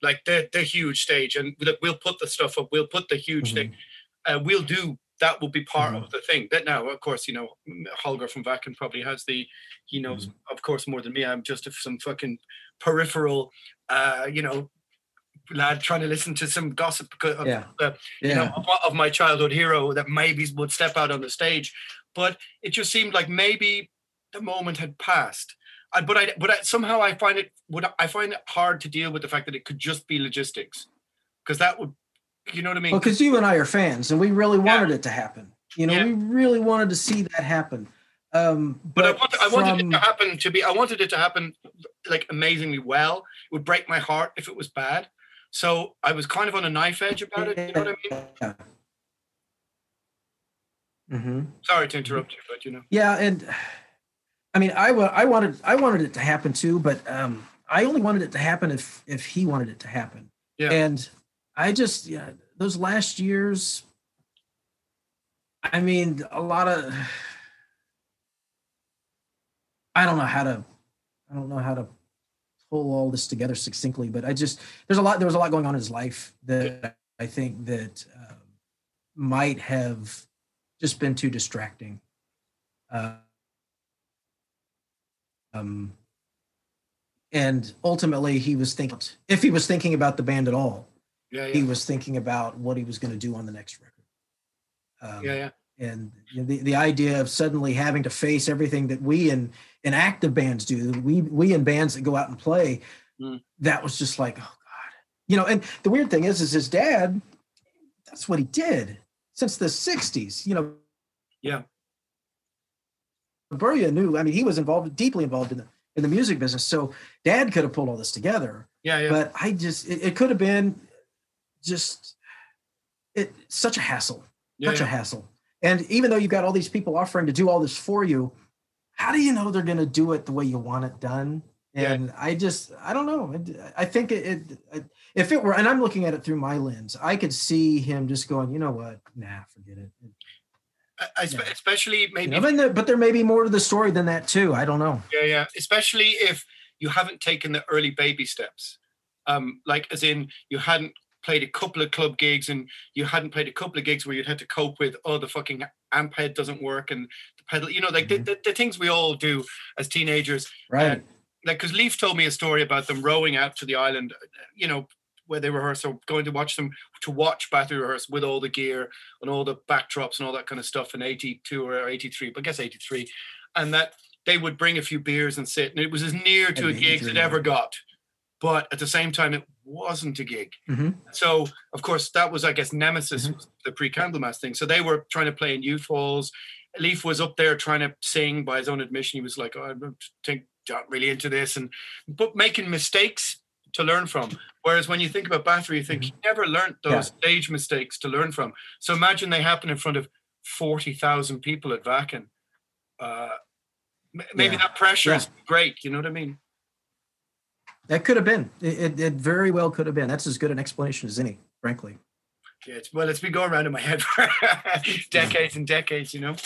Speaker 3: like the the huge stage, and we'll put the stuff up. We'll put the huge mm-hmm. thing. Uh, we'll do that will be part mm-hmm. of the thing. That now, of course, you know, Holger from Wacken probably has the, he knows, mm-hmm. of course, more than me. I'm just some fucking peripheral, uh, you know, lad trying to listen to some gossip of, yeah. Uh, yeah. you know, of, of, my childhood hero that maybe would step out on the stage. But it just seemed like maybe the moment had passed. I, but I, but I, somehow I find it, would I find it hard to deal with the fact that it could just be logistics, because that would you know what I mean?
Speaker 4: Well, because you and I are fans, and we really wanted yeah. it to happen. You know, yeah. we really wanted to see that happen. Um,
Speaker 3: but, but I, want, I wanted it to happen to be. I wanted it to happen like amazingly well. It would break my heart if it was bad. So I was kind of on a knife edge about it. You know what I mean? Yeah. Mm-hmm. Sorry to interrupt you, but you know.
Speaker 4: Yeah, and I mean, I, I wanted I wanted it to happen too, but um, I only wanted it to happen if if he wanted it to happen. Yeah. And I just yeah, those last years. I mean, a lot of I don't know how to, I don't know how to pull all this together succinctly, but I just there's a lot there was a lot going on in his life that I think that uh, might have just been too distracting. Uh, um, and ultimately, he was thinking if he was thinking about the band at all,
Speaker 3: Yeah,
Speaker 4: he was thinking about what he was going to do on the next record. Um,
Speaker 3: yeah, yeah.
Speaker 4: and you know, the, the idea of suddenly having to face everything that we in in active bands do we we in bands that go out and play
Speaker 3: Mm.
Speaker 4: that was just like oh god you know and the weird thing is is his dad that's what he did since the 60s you know
Speaker 3: Yeah.
Speaker 4: Börje knew i mean he was involved deeply involved in the in the music business so dad could have pulled all this together
Speaker 3: Yeah, yeah.
Speaker 4: but i just it, it could have been just it such a hassle
Speaker 3: yeah,
Speaker 4: such
Speaker 3: yeah.
Speaker 4: a hassle. And even though you've got all these people offering to do all this for you, how do you know they're going to do it the way you want it done?
Speaker 3: Yeah.
Speaker 4: And I just, I don't know. I- think it, it, if it were, and I'm looking at it through my lens, I could see him just going, you know what? Nah, forget it.
Speaker 3: I,
Speaker 4: Yeah.
Speaker 3: especially
Speaker 4: You
Speaker 3: maybe
Speaker 4: know, but, there, but there may be more to the story than that too. I don't know.
Speaker 3: Yeah, yeah. Especially if you haven't taken the early baby steps. Um, like as in you hadn't played a couple of club gigs and you hadn't played a couple of gigs where you'd had to cope with, oh, the fucking amp head doesn't work and the pedal, you know, like the, mm-hmm. the, the things we all do as teenagers.
Speaker 4: Right.
Speaker 3: Like, because Leif told me a story about them rowing out to the island, you know, where they rehearse or going to watch them to watch Bathory rehearse with all the gear and all the backdrops and all that kind of stuff in 82 or 83, but I guess 83. And that they would bring a few beers and sit, and it was as near to a gig as it
Speaker 4: 83,
Speaker 3: ever got. But at the same time, it wasn't a gig.
Speaker 4: Mhm.
Speaker 3: So, of course, that was, I guess, Nemesis,
Speaker 4: Mm-hmm.
Speaker 3: was the pre Candlemass thing. So they were trying to play in youth halls. Leif was up there trying to sing by his own admission. He was like, oh, I don't think not really into this, and but making mistakes to learn from. Whereas when you think about Bathory, you think he never learned those
Speaker 4: Mm-hmm. Yeah.
Speaker 3: stage mistakes to learn from. So imagine they happen in front of 40,000 people at Wacken. Uh, maybe
Speaker 4: Yeah.
Speaker 3: that pressure
Speaker 4: Yeah.
Speaker 3: is great. You know what I mean?
Speaker 4: That could have been. It, it, it very well could have been. That's as good an explanation as any, frankly.
Speaker 3: Yeah, it's, well, it's been going around in my head for decades and decades, you know?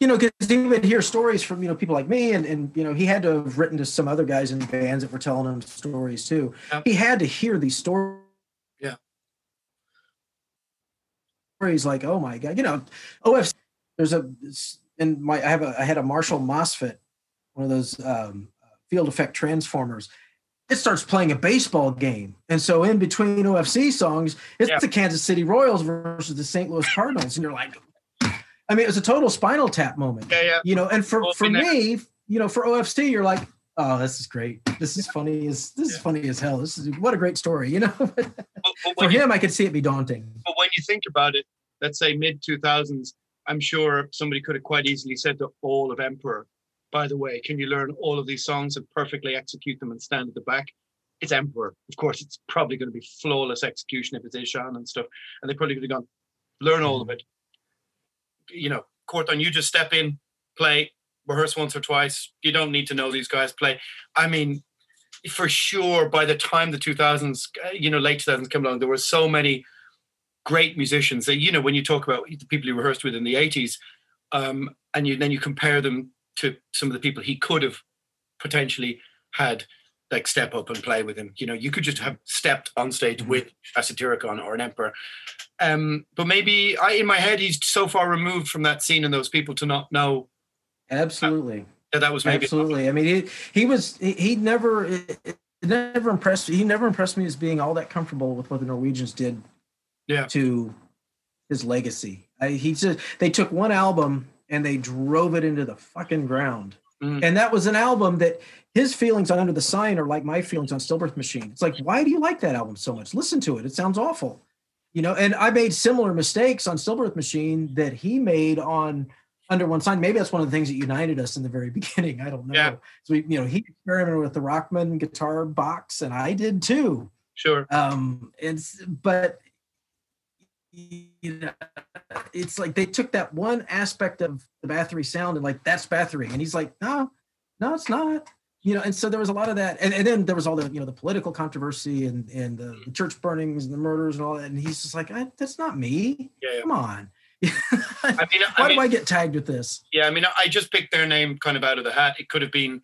Speaker 4: you know, because he would hear stories from you know people like me, and and you know he had to have written to some other guys in bands that were telling him stories too.
Speaker 3: Yeah.
Speaker 4: He had to hear these stories.
Speaker 3: Yeah.
Speaker 4: Stories like, oh my god, you know, OFC. There's a in my I have a I had a Marshall MOSFET, one of those um, field effect transformers. It starts playing a baseball game, and so in between OFC songs, it's
Speaker 3: Yeah.
Speaker 4: the Kansas City Royals versus the St. Louis Cardinals, and you're like, I mean, it was a total Spinal Tap moment
Speaker 3: Yeah, yeah.
Speaker 4: you know and for
Speaker 3: Well,
Speaker 4: for
Speaker 3: there.
Speaker 4: me you know for ofc you're like oh this is great this is funny as this is funny as hell this is what a great story you know
Speaker 3: But, but
Speaker 4: for
Speaker 3: when you
Speaker 4: him i could see it be daunting
Speaker 3: But when you think about it, let's say mid 2000s, I'm sure somebody could have quite easily said to all of Emperor, by the way, can you learn all of these songs and perfectly execute them and stand at the back? It's Emperor. Of course, it's probably going to be flawless execution if it's Ihsahn and stuff. And they probably could have gone, learn all of it. You know, Quorthon, you just step in, play, rehearse once or twice. You don't need to know these guys play. I mean, for sure, by the time the 2000s, uh, you know, late 2000s come along, there were so many great musicians that you know when you talk about the people he rehearsed with in the 80s um, and you then you compare them to some of the people he could have potentially had like step up and play with him. You know you could just have stepped on stage with a satyricon or an emperor. Um, but maybe I, in my head he's so far removed from that scene and those people to not know
Speaker 4: absolutely.
Speaker 3: that that was maybe
Speaker 4: absolutely. I mean he he was he, he never it, it never impressed he never impressed me as being all that comfortable with what the norwegians did
Speaker 3: Yeah.
Speaker 4: to his legacy. I, he just they took one album and they drove it into the fucking ground.
Speaker 3: Mm.
Speaker 4: and that was an album that his feelings on under the sign are like my feelings on stillbirth machine. It's like why do you like that album so much? Listen to it. It sounds awful. You know and i made similar mistakes on stillbirth machine that he made on under one sign. Maybe that's one of the things that united us in the very beginning. I don't know.
Speaker 3: Yeah.
Speaker 4: so we, you know he experimented with the rockman guitar box and i did too.
Speaker 3: Sure.
Speaker 4: Um and s- but you know it's like they took that one aspect of the Bathory sound and like that's Bathory and he's like no no it's not you know and so there was a lot of that and, and then there was all the you know the political controversy and and the, the church burnings and the murders and all that and he's just like I, that's not me
Speaker 3: yeah, yeah.
Speaker 4: come on
Speaker 3: I mean, I
Speaker 4: Why
Speaker 3: mean,
Speaker 4: do I get tagged with this?
Speaker 3: yeah, I mean, I just picked their name kind of out of the hat. It could have been.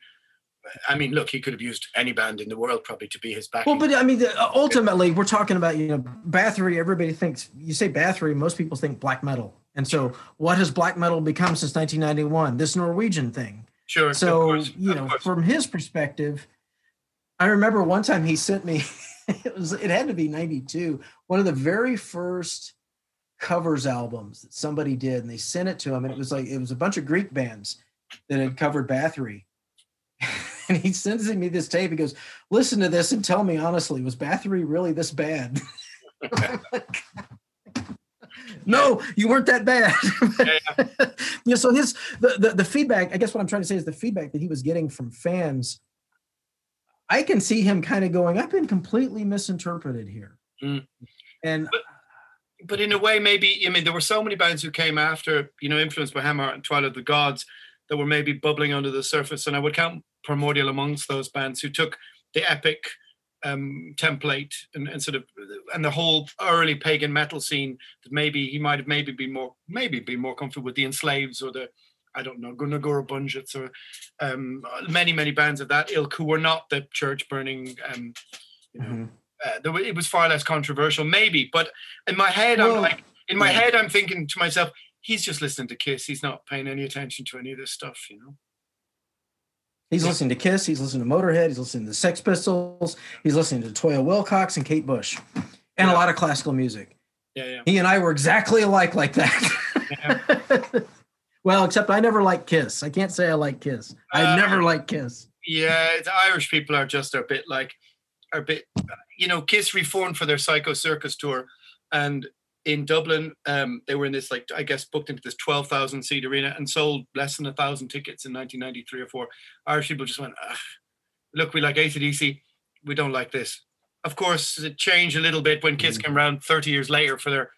Speaker 3: I mean, look, he could have used any band in the world probably to be his backing.
Speaker 4: Well, but I mean, uh, ultimately, we're talking about you know Bathory. Everybody thinks you say Bathory, most people think black metal. And so, what has black metal become since 1991? This Norwegian thing.
Speaker 3: sure. of
Speaker 4: So,
Speaker 3: course,
Speaker 4: you know, from his perspective, I remember one time he sent me. It was it had to be 92. One of the very first covers albums that somebody did, and they sent it to him, and it was like it was a bunch of Greek bands that had covered Bathory. And he sends me this tape. He goes, "Listen to this and tell me honestly, was Bathory really this bad?" no, you weren't that bad. yeah. So his the, the the feedback. I guess what I'm trying to say is the feedback that he was getting from fans. I can see him kind of going, "I've been completely misinterpreted here,"
Speaker 3: Mm.
Speaker 4: and
Speaker 3: but in a way, maybe I mean there were so many bands who came after, you know, influenced by Hammer and Twilight of the Gods, that were maybe bubbling under the surface, and I would count Primordial amongst those bands who took the epic um, template and, and sort of and the whole early pagan metal scene that maybe he might have maybe been more maybe been more comfortable with the Enslaves or the I don't know Gunagura Bunjits or um, many many bands of that ilk who were not the church burning um, you know
Speaker 4: Mhm.
Speaker 3: uh, there, it was far less controversial, maybe. But in my head, I'm like, in my
Speaker 4: yeah.
Speaker 3: head, I'm thinking to myself, he's just listening to Kiss. He's not paying any attention to any of this stuff, you know.
Speaker 4: He's listening to Kiss, he's listening to Motorhead, he's listening to the Sex Pistols, he's listening to Toyah Willcox and Kate Bush, and a lot of classical music.
Speaker 3: Yeah, yeah.
Speaker 4: He and I were exactly alike like that. well, except I never liked Kiss. I can't say I like Kiss. I
Speaker 3: Uh,
Speaker 4: never liked Kiss.
Speaker 3: Yeah, the Irish people are just a bit like, are a bit, you know, Kiss reformed for their Psycho Circus tour, and in Dublin, um, they were in this like I guess booked into this twelve thousand seat arena and sold less than a thousand tickets in nineteen ninety three or four. Irish people just went, look, we like ACDC, we don't like this. Of course, it changed a little bit when Kiss came around thirty years later for their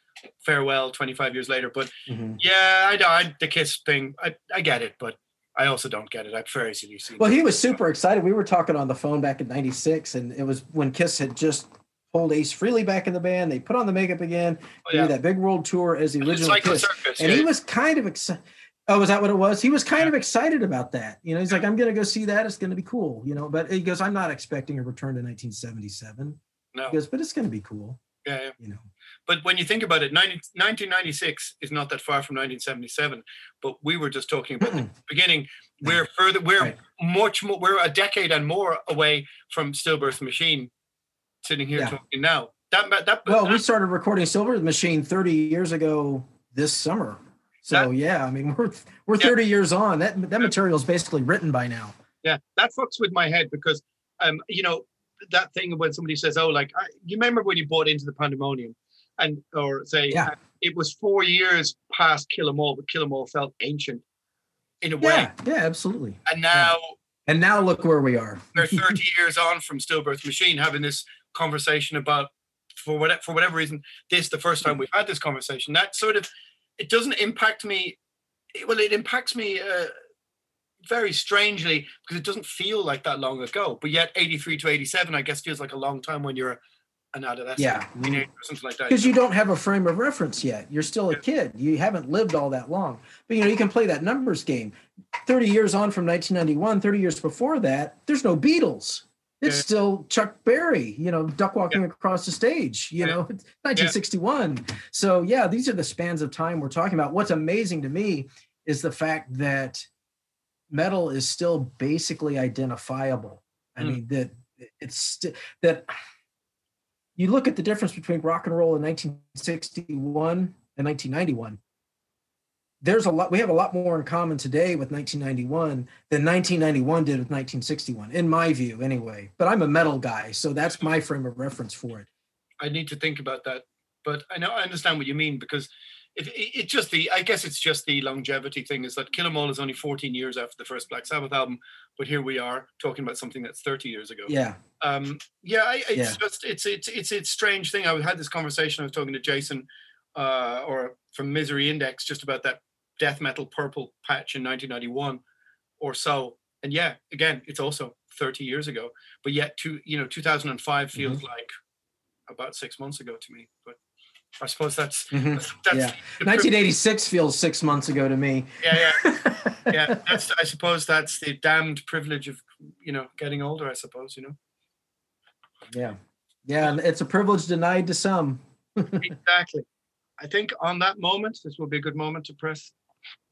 Speaker 3: farewell, twenty five years later. But
Speaker 4: Mhm.
Speaker 3: yeah, I I, the Kiss thing, I, I get it, but I also don't get it. I prefer ACDC.
Speaker 4: Well, he was super excited. We were talking on the phone back in 96, and it was when Kiss had just pulled Ace Frehley back in the band. They put on the makeup again,
Speaker 3: Oh, yeah.
Speaker 4: did that big world tour as the original
Speaker 3: Psycho
Speaker 4: Kiss.
Speaker 3: Circus,
Speaker 4: and
Speaker 3: yeah.
Speaker 4: he was kind of excited. Oh, was that what it was? He was kind of excited about that. You know, he's like, I'm going to go see that. It's going to be cool. You know, but he goes, I'm not expecting a return to 1977.
Speaker 3: no,
Speaker 4: He goes, but it's going to be cool.
Speaker 3: yeah, yeah.
Speaker 4: You know,
Speaker 3: But when you think about it, 90, 1996 is not that far from 1977. But we were just talking about the beginning. We're further. We're
Speaker 4: Right.
Speaker 3: much more. We're a decade and more away from Stillbirth Machine, sitting here
Speaker 4: Yeah.
Speaker 3: talking now. That that, that
Speaker 4: well, we started recording Silver Machine 30 years ago this summer. So
Speaker 3: That-
Speaker 4: yeah, I mean, we're we're
Speaker 3: Yeah.
Speaker 4: 30 years on. That that material is basically written by now.
Speaker 3: yeah, that fucks with my head because um, you know, that thing when somebody says, "Oh, like I, you remember when you bought into the pandemonium," and or say,
Speaker 4: Yeah.
Speaker 3: uh, it was four years past Kill 'Em All, but Kill 'Em All felt ancient in a way,
Speaker 4: Yeah, yeah, absolutely.
Speaker 3: and now.
Speaker 4: And now look where we are.
Speaker 3: we're 30 years on from Stillbirth Machine having this conversation about for whatever for whatever reason this the first time we've had this conversation that sort of it doesn't impact me it- well it impacts me uh, very strangely because it doesn't feel like that long ago but yet 83 to 87 I guess feels like a long time when you're an adolescent
Speaker 4: Yeah.
Speaker 3: teenager or something like that
Speaker 4: Because you don't have a frame of reference yet. You're still a kid. You haven't lived all that long. But you know, you can play that numbers game. 30 years on from 1991, 30 years before that, there's no Beatles. It's
Speaker 3: Yeah.
Speaker 4: still Chuck Berry, you know, duck walking across the stage, you
Speaker 3: Yeah.
Speaker 4: know, it's 1961. So, yeah, these are the spans of time we're talking about. What's amazing to me is the fact that metal is still basically identifiable. I
Speaker 3: Mm.
Speaker 4: mean, that it's st- that you look at the difference between rock and roll in 1961 and 1991 there's a lot we have a lot more in common today with 1991 than 1991 did with 1961 in my view anyway but i'm a metal guy so that's my frame of reference for it
Speaker 3: I need to think about that. But I know I understand what you mean because it, it, it's just the I guess it's just the longevity thing is that Kill 'Em All is only 14 years after the first Black Sabbath album, but here we are talking about something that's 30 years ago.
Speaker 4: yeah
Speaker 3: Um, yeah, I, it's
Speaker 4: Yeah.
Speaker 3: just it's it's it's it's strange thing. I had this conversation. I was talking to Jason, uh, or from Misery Index, just about that death metal purple patch in 1991 or so. And yeah, again, it's also 30 years ago, but yet to you know 2005 feels like about six months ago to me. But I suppose that's
Speaker 4: Mhm.
Speaker 3: that's, that's
Speaker 4: yeah.
Speaker 3: the priv-
Speaker 4: 1986 feels six months ago to me.
Speaker 3: yeah, yeah, yeah. That's I suppose that's the damned privilege of you know getting older. I suppose you know
Speaker 4: Yeah. Yeah. and It's a privilege denied to some.
Speaker 3: exactly. I think on that moment, this will be a good moment to press